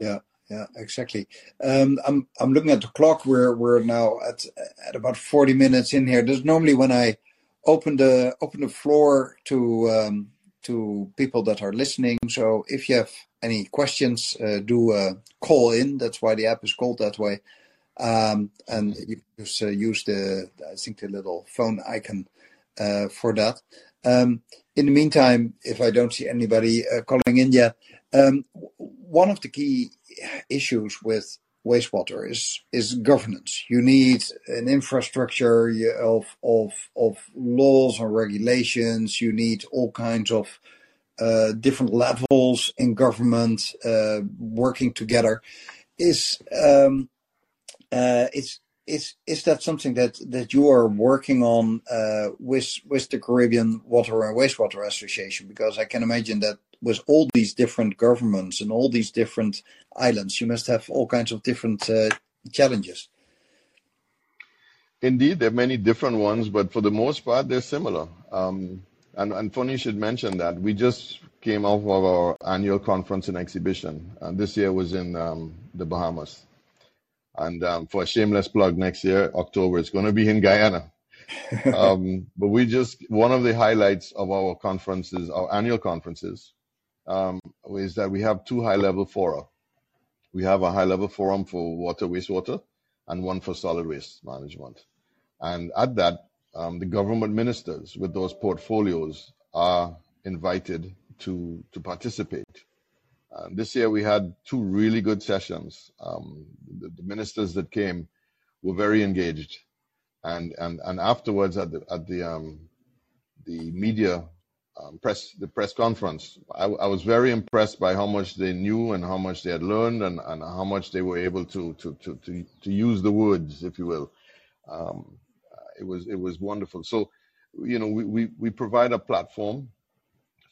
Yeah, yeah, exactly. Um, I'm I'm looking at the clock. We're we're now at at about 40 minutes in here. There's normally when I open the open the floor to um, to people that are listening. So if you have any questions, uh, do uh, call in. That's why the app is called that way. Um, and you just uh, use the, I think, the little phone icon uh, for that. Um, in the meantime, if I don't see anybody uh, calling in yet, um, one of the key issues with wastewater is is governance. You need an infrastructure of of of laws and regulations. You need all kinds of uh, different levels in government uh, working together. Is um, uh, is is is that something that that you are working on uh, with with the Caribbean Water and Wastewater Association? Because I can imagine that with all these different governments and all these different islands, you must have all kinds of different uh, challenges. Indeed, there are many different ones, but for the most part, they're similar. Um, and, and funny you should mention that. We just came off of our annual conference and exhibition. And this year was in um, the Bahamas. And um, for a shameless plug, next year, October, it's going to be in Guyana. [laughs] um, but we just, one of the highlights of our conferences, our annual conferences, um, is that we have two high level fora. We have a high level forum for water, wastewater, and one for solid waste management. And at that, um, the government ministers with those portfolios are invited to, to participate. Uh, this year we had two really good sessions. Um, the, the, ministers that came were very engaged, and and and afterwards at the at the um, the media um, press the press conference, I, I, was very impressed by how much they knew and how much they had learned and, and how much they were able to to to to, to use the words, if you will. Um, it was it was wonderful. So, you know, we, we, we provide a platform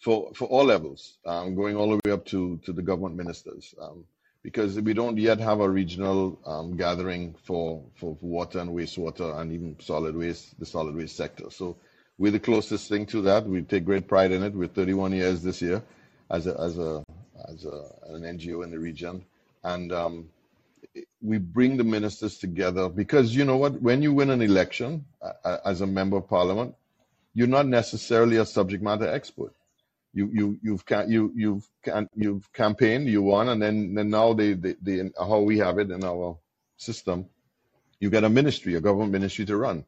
for for all levels, um, going all the way up to to the government ministers, um, because we don't yet have a regional um, gathering for, for water and wastewater and even solid waste, the solid waste sector. So we're the closest thing to that. We take great pride in it. We're 31 years this year as a as a as a, an NGO in the region, and um, we bring the ministers together because you know what? When you win an election uh, as a member of parliament, you're not necessarily a subject matter expert. You you you've you you've you've campaigned, you won, and then then now they, they, they how we have it in our system, you get a ministry, a government ministry to run.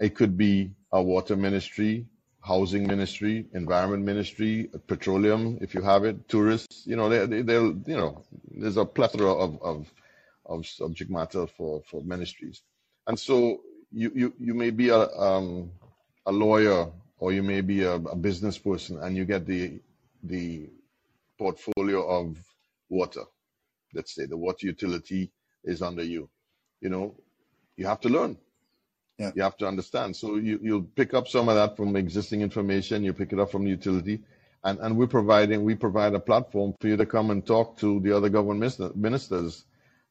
It could be a water ministry, housing ministry, environment ministry, petroleum, if you have it, tourists. You know, they, they, you know, there's a plethora of, of, of subject matter for, for ministries. And so you, you, you may be a, um, a lawyer or you may be a, a business person and you get the, the portfolio of water. Let's say the water utility is under you. You know, you have to learn yeah. You have to understand. So you, you'll pick up some of that from existing information, you pick it up from the utility, and, and we're providing, we provide a platform for you to come and talk to the other government ministers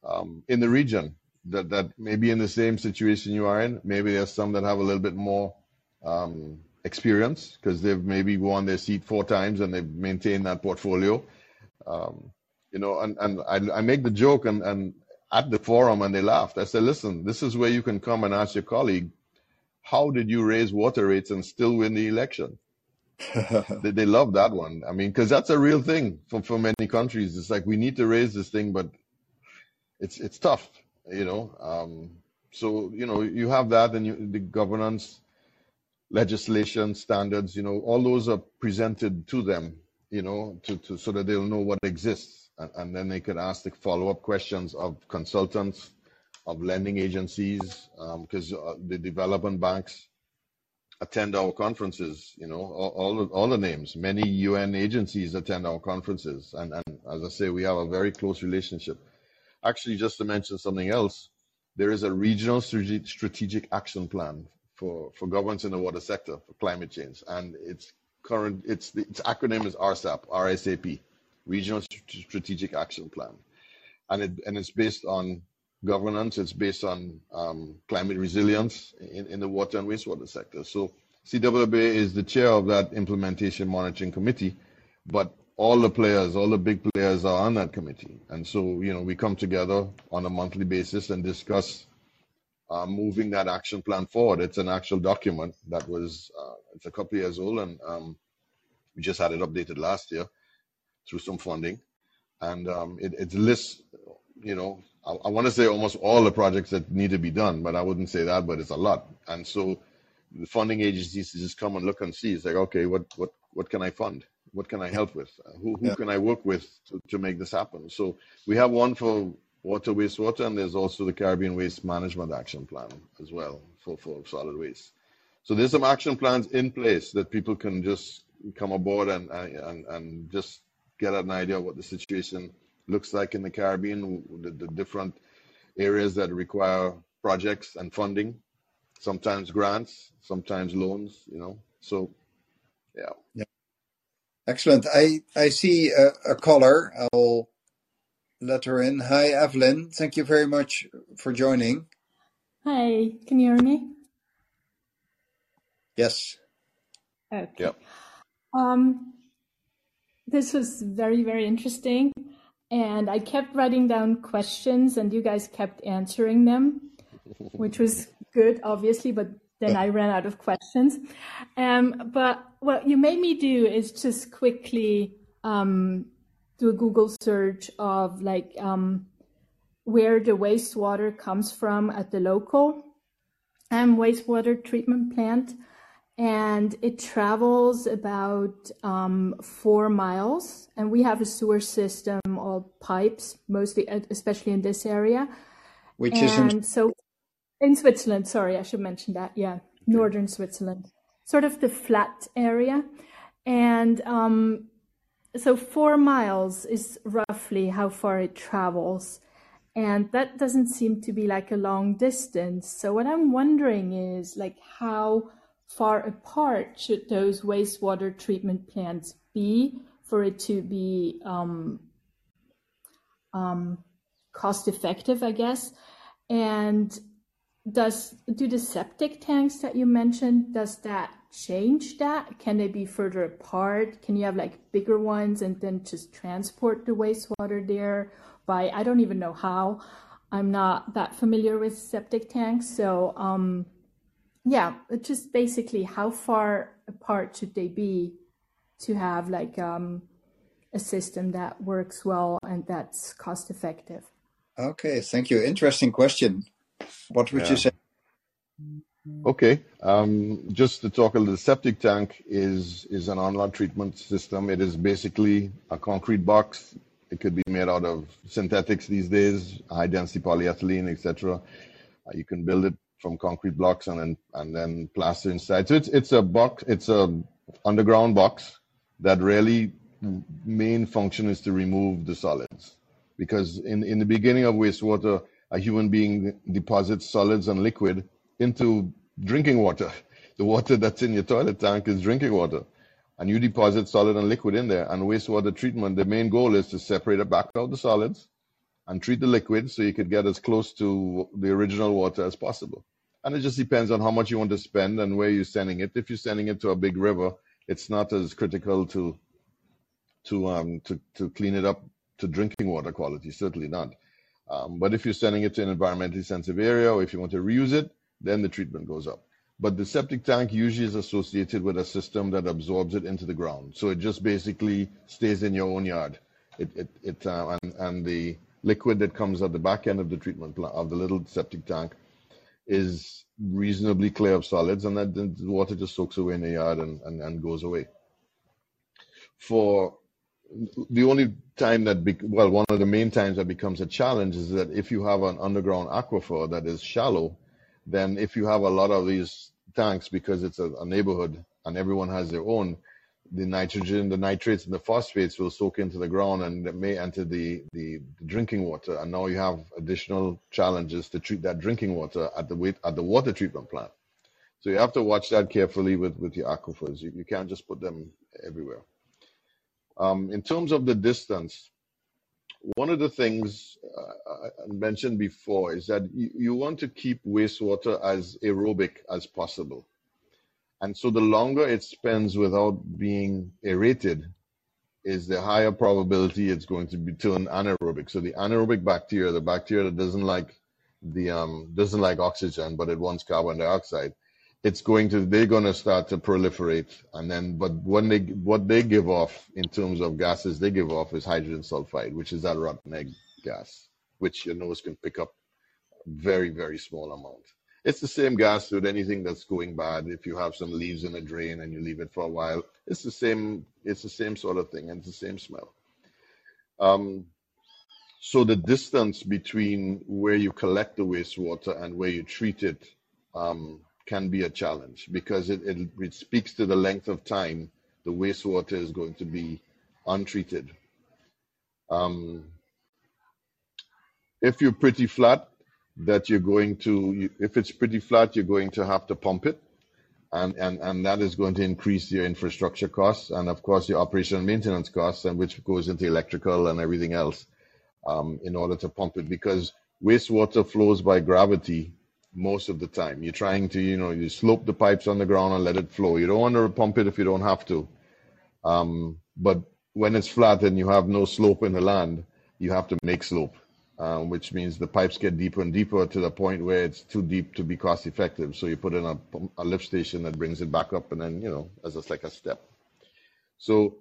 um, in the region that, that may be in the same situation you are in. Maybe there's some that have a little bit more um, experience because they've maybe won their seat four times and they've maintained that portfolio. Um, you know, and, and I, I make the joke and, and at the forum and they laughed. I said, listen, this is where you can come and ask your colleague, how did you raise water rates and still win the election? [laughs] they, they love that one. I mean, because that's a real thing for, for many countries. It's like we need to raise this thing, but it's it's tough, you know. Um, so you know you have that, and you, the governance, legislation, standards, you know, all those are presented to them, you know, to, to so that they'll know what exists and, and then they could ask the follow-up questions of consultants, of lending agencies, because um, uh, the development banks attend our conferences. You know, all, all the, all the names. Many UN agencies attend our conferences, and, and as I say, we have a very close relationship. Actually, just to mention something else, there is a regional strategic action plan for, for governments in the water sector for climate change, and its current its the, its acronym is RSAP, RSAP. Regional Strategic Action Plan, and it and it's based on governance. It's based on um, climate resilience in, in the water and wastewater sector. So CWWA is the chair of that implementation monitoring committee, but all the players, all the big players are on that committee. And so, you know, we come together on a monthly basis and discuss uh, moving that action plan forward. It's an actual document that was, uh, it's a couple years old and um, We just had it updated last year through some funding, and um, it, it lists, you know, I, I want to say almost all the projects that need to be done, but I wouldn't say that, but it's a lot. And so the funding agencies just come and look and see. It's like, okay, what what what can I fund? What can I help with? Who who yeah. can I work with to, to make this happen? So we have one for water wastewater, and there's also the Caribbean Waste Management Action Plan as well for, for solid waste. So there's some action plans in place that people can just come aboard and and, and just get an idea of what the situation looks like in the Caribbean, the, the different areas that require projects and funding, sometimes grants, sometimes loans, you know. So, yeah. Yeah. Excellent. I, I see a, a caller. I'll let her in. Hi, Evelyn. Thank you very much for joining. Hi, can you hear me? Yes. Okay. Yep. Um, this was very, very interesting. And I kept writing down questions and you guys kept answering them, [laughs] which was good, obviously, but then I ran out of questions. Um, but what you made me do is just quickly um, do a Google search of like um, where the wastewater comes from at the local um, wastewater treatment plant and it travels about um, four miles. And we have a sewer system, all pipes, mostly, especially in this area. Which and is in- so in Switzerland. Sorry, I should mention that. Yeah, northern Switzerland, sort of the flat area, and um, so four miles is roughly how far it travels. And that doesn't seem to be like a long distance. So what I'm wondering is like how far apart should those wastewater treatment plants be for it to be um, um, cost effective, I guess? And does do the septic tanks that you mentioned does that change that? Can they be further apart? Can you have like bigger ones and then just transport the wastewater there by I don't even know how. I'm not that familiar with septic tanks, so um, yeah, just basically how far apart should they be to have like um, a system that works well and that's cost effective? Okay, thank you. Interesting question. What would yeah. you say? Okay, um, just to talk a little, septic tank is is an on-lot treatment system. It is basically a concrete box. It could be made out of synthetics these days, high density polyethylene, etc. Uh, you can build it from concrete blocks and then and then plaster inside. So it's it's a box. It's a underground box that really main function is to remove the solids because in in the beginning of wastewater, a human being deposits solids and liquid into drinking water. [laughs] The water that's in your toilet tank is drinking water. And you deposit solid and liquid in there. And wastewater treatment, the main goal is to separate it back out the solids and treat the liquid so you could get as close to the original water as possible. And it just depends on how much you want to spend and where you're sending it. If you're sending it to a big river, it's not as critical to to um to, to clean it up to drinking water quality, certainly not. Um, but if you're sending it to an environmentally sensitive area or if you want to reuse it, then the treatment goes up. But the septic tank usually is associated with a system that absorbs it into the ground. So it just basically stays in your own yard. It, it, it uh, and, and the liquid that comes at the back end of the treatment plant, of the little septic tank is reasonably clear of solids, and then the water just soaks away in the yard and, and, and goes away. For the only time that, be, well, one of the main times that becomes a challenge is that if you have an underground aquifer that is shallow, then if you have a lot of these tanks because it's a, a neighborhood and everyone has their own, the nitrogen, the nitrates, and the phosphates will soak into the ground and may enter the, the, the, drinking water. And now you have additional challenges to treat that drinking water at the at the water treatment plant. So you have to watch that carefully with, with your aquifers. You, you can't just put them everywhere. Um, in terms of the distance, one of the things uh, I mentioned before is that you, you want to keep wastewater as aerobic as possible. And so the longer it spends without being aerated, is the higher probability it's going to be turned anaerobic. So the anaerobic bacteria, the bacteria that doesn't like the um, doesn't like oxygen, but it wants carbon dioxide, it's going to they're going to start to proliferate and then but when they what they give off in terms of gases they give off is hydrogen sulfide which is that rotten egg gas which your nose can pick up very very small amount it's the same gas with anything that's going bad if you have some leaves in a drain and you leave it for a while it's the same it's the same sort of thing and it's the same smell um, so the distance between where you collect the wastewater and where you treat it um, can be a challenge because it, it, it speaks to the length of time the wastewater is going to be untreated. Um, if you're pretty flat, that you're going to, if it's pretty flat, you're going to have to pump it. And, and, and that is going to increase your infrastructure costs and of course your operation and maintenance costs and which goes into electrical and everything else um, in order to pump it because wastewater flows by gravity most of the time. You're trying to, you know, you slope the pipes on the ground and let it flow. You don't want to pump it if you don't have to. Um, but when it's flat and you have no slope in the land, you have to make slope, um, which means the pipes get deeper and deeper to the point where it's too deep to be cost effective. So you put in a, a lift station that brings it back up and then, you know, as just like a step. So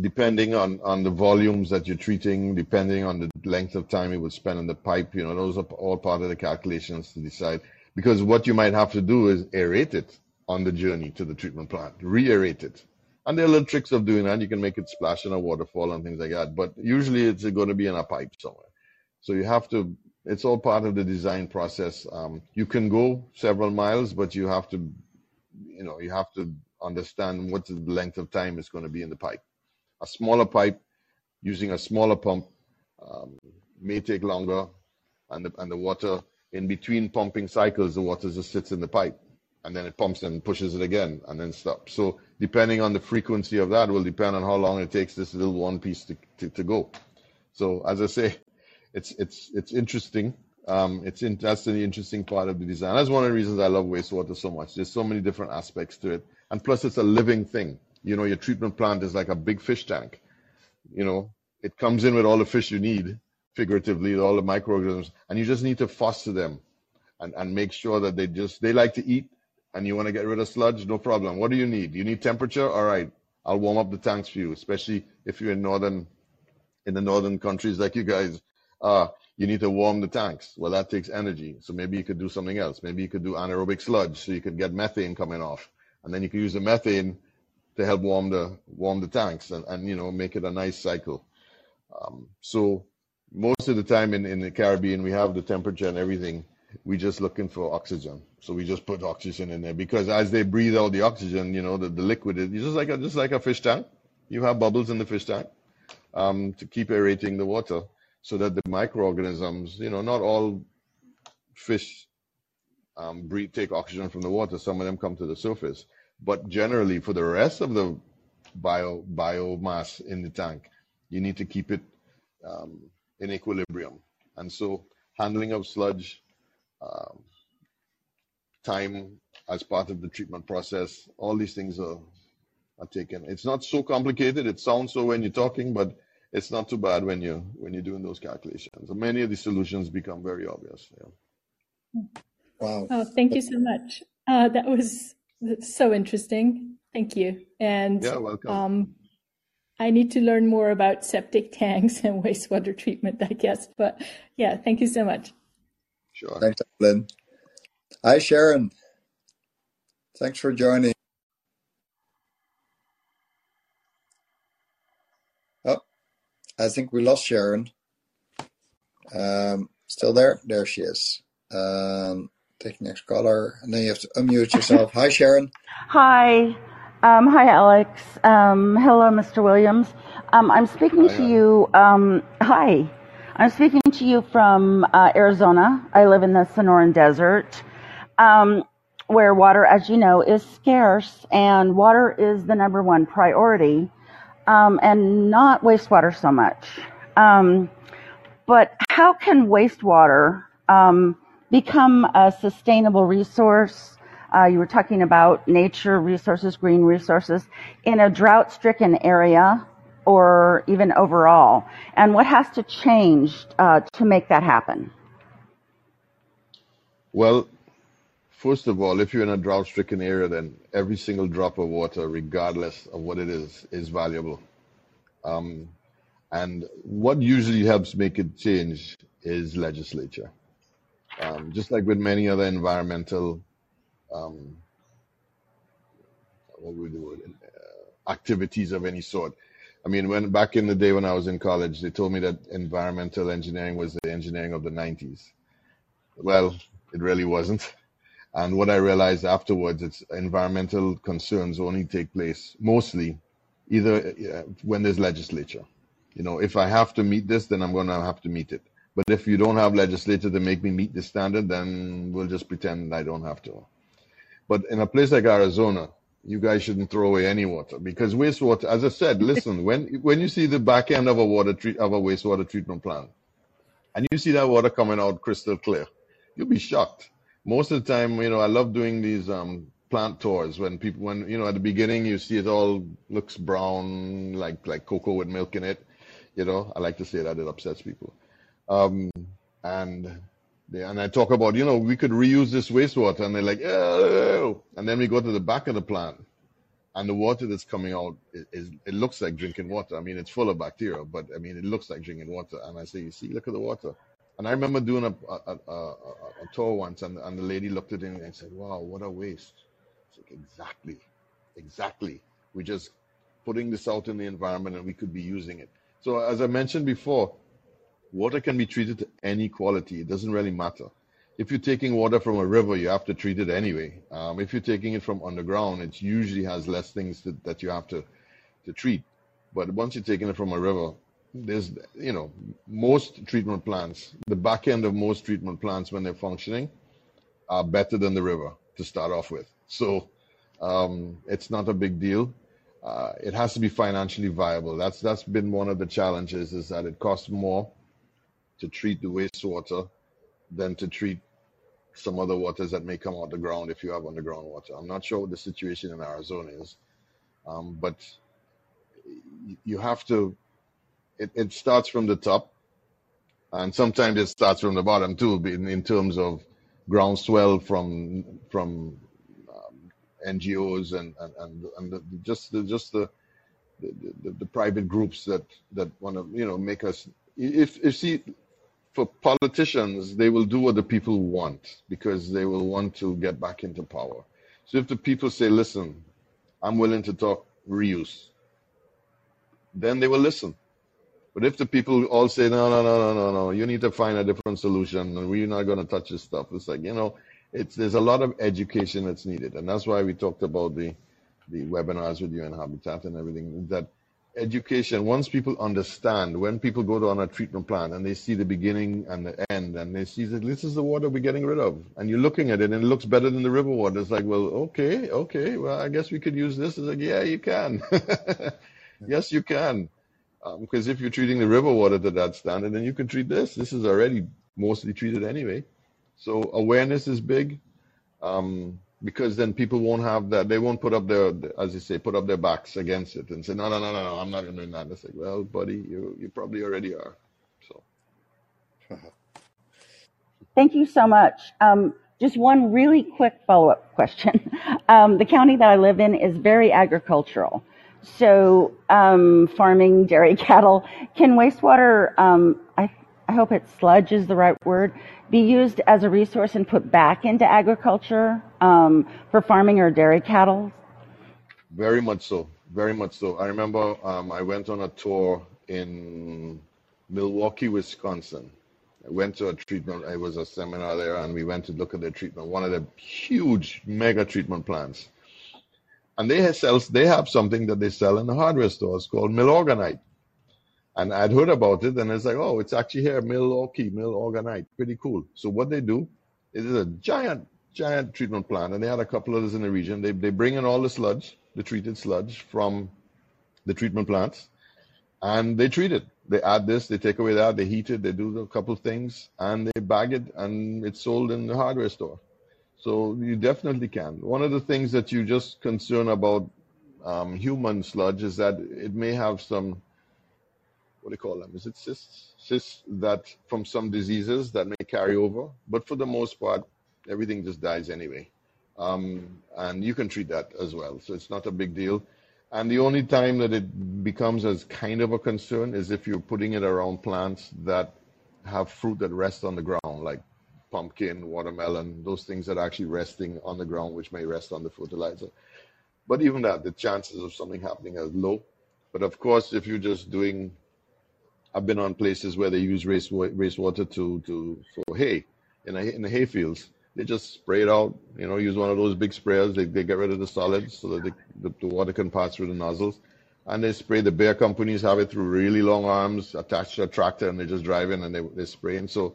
depending on, on the volumes that you're treating, depending on the length of time you would spend in the pipe, you know, those are all part of the calculations to decide. Because what you might have to do is aerate it on the journey to the treatment plant, re-aerate it. And there are little tricks of doing that. You can make it splash in a waterfall and things like that. But usually it's going to be in a pipe somewhere. So you have to, it's all part of the design process. Um, you can go several miles, but you have to, you know, you have to understand what the length of time is going to be in the pipe a smaller pipe using a smaller pump um, may take longer, and the, and the water in between pumping cycles, the water just sits in the pipe, and then it pumps and pushes it again, and then stops. So depending on the frequency of that will depend on how long it takes this little one piece to, to, to go. So as I say, it's it's it's interesting. Um, it's in, that's the interesting part of the design. That's one of the reasons I love wastewater so much. There's so many different aspects to it, and plus it's a living thing. You know, your treatment plant is like a big fish tank. You know, it comes in with all the fish you need, figuratively, all the microorganisms, and you just need to foster them and, and make sure that they just, they like to eat and you want to get rid of sludge, no problem. What do you need? You need temperature? All right. I'll warm up the tanks for you, especially if you're in northern, in the northern countries like you guys are. You need to warm the tanks. Well, that takes energy. So maybe you could do something else. Maybe you could do anaerobic sludge so you could get methane coming off. And then you could use the methane to help warm the warm the tanks and, and you know make it a nice cycle. Um, so most of the time in, in the Caribbean we have the temperature and everything. We're just looking for oxygen. So we just put oxygen in there because as they breathe out the oxygen, you know, the, the liquid is just like a just like a fish tank. You have bubbles in the fish tank um, to keep aerating the water so that the microorganisms, you know, not all fish um, breathe, take oxygen from the water. Some of them come to the surface. But generally, for the rest of the bio biomass in the tank, you need to keep it um, in equilibrium. And so, handling of sludge, um, time as part of the treatment process, all these things are are taken. It's not so complicated. It sounds so when you're talking, but it's not too bad when you when you're doing those calculations. many of the solutions become very obvious. Yeah. Wow. Oh, thank you so much. Uh, that was so interesting. Thank you. And yeah, welcome. Um, I need to learn more about septic tanks [laughs] and wastewater treatment, I guess. But yeah, thank you so much. Sure. Thanks, Lynn. Hi, Sharon. Thanks for joining. Oh, I think we lost Sharon. Um, still there? There she is. Um, Take next caller, and then you have to unmute yourself. Hi, Sharon. Hi. Um, hi, Alex. Um, hello, Mr. Williams. Um, I'm speaking hi, to you. Um, hi. I'm speaking to you from uh, Arizona. I live in the Sonoran Desert, um, where water, as you know, is scarce, and water is the number one priority, um, and not wastewater so much. but how can wastewater become a sustainable resource. Uh, you were talking about nature resources, green resources in a drought stricken area or even overall. And what has to change uh, to make that happen? Well, first of all, if you're in a drought stricken area, then every single drop of water, regardless of what it is, is valuable. Um, and what usually helps make it change is legislature. Um, just like with many other environmental um, what we do uh, activities of any sort. I mean, when back in the day when I was in college, they told me that environmental engineering was the engineering of the 90s. Well, it really wasn't. And what I realized afterwards, it's environmental concerns only take place mostly either uh, when there's legislature. You know, if I have to meet this, then I'm going to have to meet it. But if you don't have legislature to make me meet the standard, then we'll just pretend I don't have to. But in a place like Arizona, you guys shouldn't throw away any water because wastewater, as I said, listen, when when you see the back end of a water treat of a wastewater treatment plant, and you see that water coming out crystal clear, you'll be shocked. Most of the time, you know, I love doing these um, plant tours when people, when you know, at the beginning you see it all looks brown, like like cocoa with milk in it. You know, I like to say that it upsets people. Um, and they, and I talk about, you know, we could reuse this wastewater, and they're like, oh, and then we go to the back of the plant, and the water that's coming out is, is, it looks like drinking water. I mean, it's full of bacteria, but I mean, it looks like drinking water. And I say, you see, look at the water. And I remember doing a a, a, a, a tour once, and, and the lady looked at me and said, "Wow, what a waste!" It's like exactly, exactly. We're just putting this out in the environment, and we could be using it. So, as I mentioned before, Water can be treated to any quality. It doesn't really matter. If you're taking water from a river, you have to treat it anyway. Um, if you're taking it from underground, it usually has less things that, that you have to, to treat. But once you're taking it from a river, there's, you know, most treatment plants, the back end of most treatment plants when they're functioning are better than the river to start off with. So um, it's not a big deal. Uh, it has to be financially viable. That's that's been one of the challenges is that it costs more to treat the wastewater than to treat some other waters that may come out the ground if you have underground water. I'm not sure what the situation in Arizona is, um, but you have to. It, it starts from the top, and sometimes it starts from the bottom too, in, in terms of groundswell from from um, NGOs and and and, and the, just the, just the the, the the private groups that that want to you know make us if if see for politicians, they will do what the people want because they will want to get back into power. So if the people say, listen, I'm willing to talk reuse, then they will listen. But if the people all say, no, no, no, no, no, no, you need to find a different solution and we're not going to touch this stuff, it's like, you know, it's, there's a lot of education that's needed. And that's why we talked about the, the webinars with UN Habitat and everything, that education, once people understand, when people go to on a treatment plan and they see the beginning and the end, and they see that this is the water we're getting rid of, and you're looking at it and it looks better than the river water, it's like, well, okay, okay, well, I guess we could use this. It's like, yeah, you can. [laughs] yes, you can. Um, because if you're treating the river water to that standard, then you can treat this. This is already mostly treated anyway. So awareness is big. Um, because then people won't have that. They won't put up their, as you say, put up their backs against it and say, no, no, no, no, no I'm not going to do that. It's like, well, buddy, you you probably already are. So. [laughs] Thank you so much. Um, just one really quick follow-up question. [laughs] Um, the county that I live in is very agricultural. So, um, farming dairy [laughs] cattle, can wastewater, um, I, I hope it's sludge is the right word, be used as a resource and put back into agriculture um, for farming or dairy cattle? Very much so. Very much so. I remember um, I went on a tour in Milwaukee, Wisconsin. I went to a treatment. It was a seminar there, and we went to look at the treatment. One of the huge mega treatment plants, and they have They have something that they sell in the hardware stores called Milorganite. And I'd heard about it, and it's like, oh, it's actually here, Milwaukee, Milorganite. Pretty cool. So what they do is it's a giant, giant treatment plant, and they had a couple of others in the region. They they bring in all the sludge, the treated sludge from the treatment plants, and they treat it. They add this, they take away that, they heat it, they do a couple things, and they bag it, and it's sold in the hardware store. So you definitely can. One of the things that you just concern about um, human sludge is that it may have some what do you call them? Is it cysts? Cysts that from some diseases that may carry over. But for the most part, everything just dies anyway. Um, and you can treat that as well. So it's not a big deal. And the only time that it becomes as kind of a concern is if you're putting it around plants that have fruit that rests on the ground, like pumpkin, watermelon, those things that are actually resting on the ground, which may rest on the fertilizer. But even that, the chances of something happening are low. But of course, if you're just doing, I've been on places where they use wastewater to, to for hay in, in the hay fields. They just spray it out, you know, use one of those big sprayers. They, they get rid of the solids so that they, the, the water can pass through the nozzles. And they spray, the bear companies have it through really long arms attached to a tractor and they just drive in and they, they spray in. So,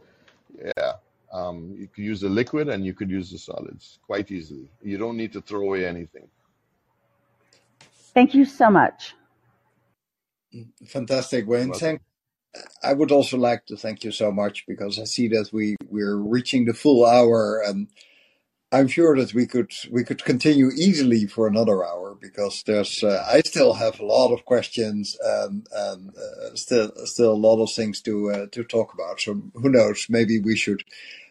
yeah, um, you could use the liquid and you could use the solids quite easily. You don't need to throw away anything. Thank you so much. Fantastic, Wayne. Thank. I would also like to thank you so much because I see that we we're reaching the full hour, and I'm sure that we could we could continue easily for another hour because there's uh, I still have a lot of questions and and uh, still still a lot of things to uh, to talk about. So who knows? Maybe we should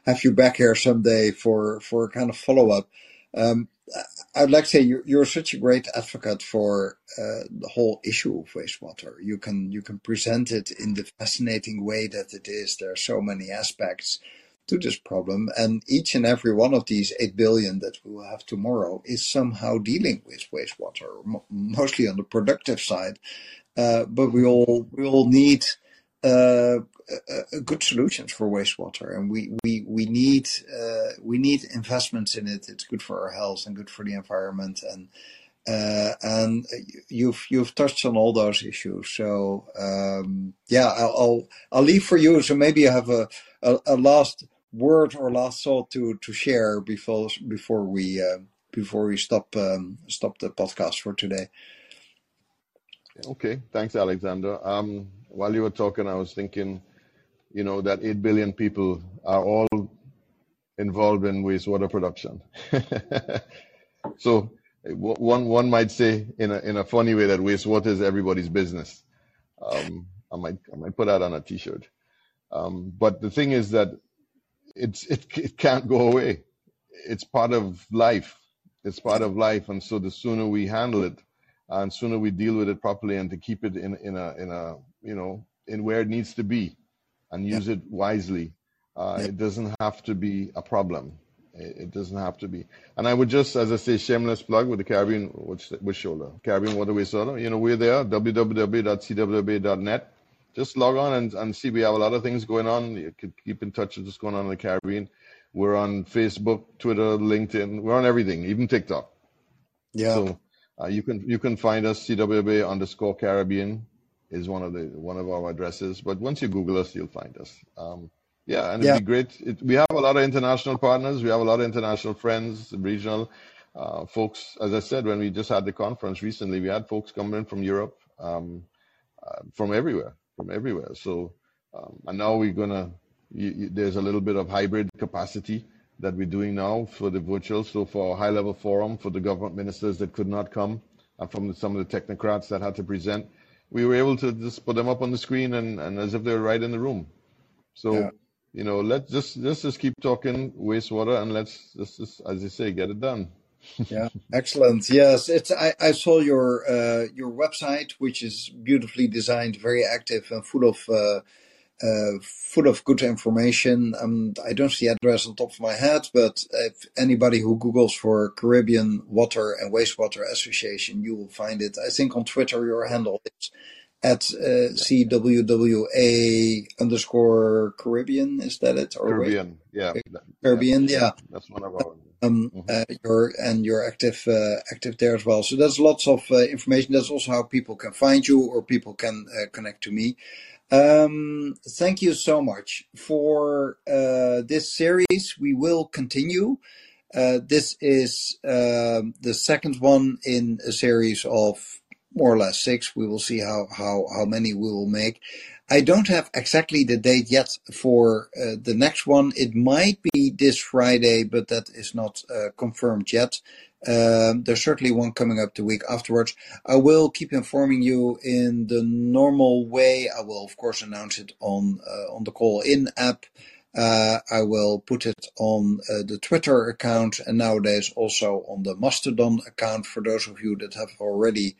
have you back here someday for for a kind of follow up. Um, I'd like to say you're, you're such a great advocate for uh, the whole issue of wastewater. You can you can present it in the fascinating way that it is. There are so many aspects to this problem, and each and every one of these eight billion that we will have tomorrow is somehow dealing with wastewater, mostly on the productive side. Uh, but we all we all need good solutions for wastewater, and we we we need uh, we need investments in it. It's good for our health and good for the environment, and uh, and you've you've touched on all those issues. So um, yeah, I'll, I'll, I'll leave for you. So maybe you have a, a, a last word or last thought to to share before before we uh, before we stop um, stop the podcast for today. Okay, thanks, Alexander. Um, while you were talking, I was thinking you know, that 8 billion people are all involved in wastewater production. [laughs] so one, one might say in a, in a funny way that wastewater is everybody's business. Um, I might, I might put that on a t-shirt. Um, but the thing is that it's, it, it can't go away. It's part of life. It's part of life. And so the sooner we handle it and sooner we deal with it properly and to keep it in, in a, in a, you know, in where it needs to be, and use yeah. it wisely. Uh, yeah. It doesn't have to be a problem. It, it, doesn't have to be. And I would just, as I say, shameless plug with the Caribbean, which, which shoulder? Caribbean Waterway Solar. You know, we're there, www.cwwa.net. Just log on and, and see. We have a lot of things going on. You could keep in touch with what's going on in the Caribbean. We're on Facebook, Twitter, LinkedIn. We're on everything, even TikTok. Yeah. So uh, you can you can find us CWA underscore Caribbean is one of the one of our addresses. But once you Google us, you'll find us. Um, yeah, and it'd yeah. be great. It, we have a lot of international partners. We have a lot of international friends, regional uh, folks. As I said, when we just had the conference recently, we had folks coming in from Europe, um, uh, from everywhere, from everywhere. So, um, and now we're gonna. You, you, there's a little bit of hybrid capacity that we're doing now for the virtual. So for a high-level forum for the government ministers that could not come, and from the, some of the technocrats that had to present we were able to just put them up on the screen and, and as if they were right in the room. So, yeah. you know, let's just let's just keep talking wastewater and let's just, just as you say, get it done. [laughs] yeah, excellent. Yes, it's. I, I saw your uh, your website, which is beautifully designed, very active, and full of uh, uh, full of good information. Um, I don't see the address on top of my head, but if anybody who Googles for Caribbean Water and Wastewater Association, you will find it. I think on Twitter your handle is at uh, CWWA underscore Caribbean. Is that it? Or Caribbean, yeah. Caribbean, yeah. That's one of our. Um, mm-hmm. uh, you're and you're active uh, active there as well. So there's lots of uh, information. That's also how people can find you or people can uh, connect to me. Um, thank you so much for uh, this series. We will continue. Uh, this is uh, the second one in a series of more or less six. We will see how how how many we will make. I don't have exactly the date yet for uh, the next one. It might be this Friday, but that is not uh, confirmed yet. Um, there's certainly one coming up the week afterwards. I will keep informing you in the normal way. I will, of course, announce it on uh, on the Callin app. Uh, I will put it on uh, the Twitter account and nowadays also on the Mastodon account for those of you that have already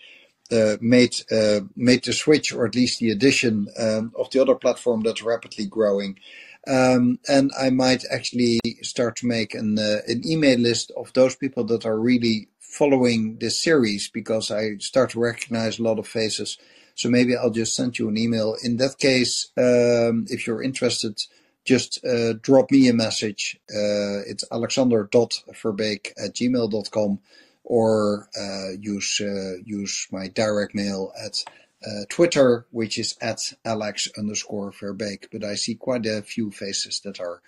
made uh, made the switch or at least the addition um, of the other platform that's rapidly growing. Um, and I might actually start to make an uh, an email list of those people that are really following this series because I start to recognize a lot of faces. So maybe I'll just send you an email. In that case, um, if you're interested, just uh, drop me a message. Uh, it's alexander.verbeek at gmail.com or uh, use uh, use my direct mail at uh, Twitter, which is at alex underscore verbeek. But I see quite a few faces that are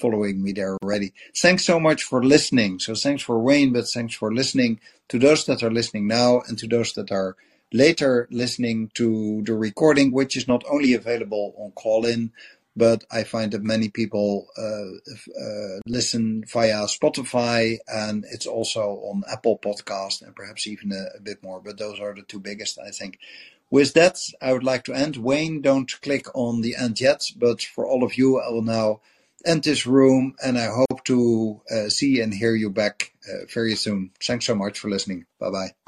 following me there already. Thanks so much for listening. So thanks for Wayne, but thanks for listening to those that are listening now and to those that are later listening to the recording, which is not only available on Callin, but I find that many people uh, uh, listen via Spotify and it's also on Apple Podcast and perhaps even a, a, bit more. But those are the two biggest, I think. With that, I would like to end. Wayne, don't click on the end yet, but for all of you, I will now end this room and I hope to uh, see and hear you back uh, very soon. Thanks so much for listening. Bye bye.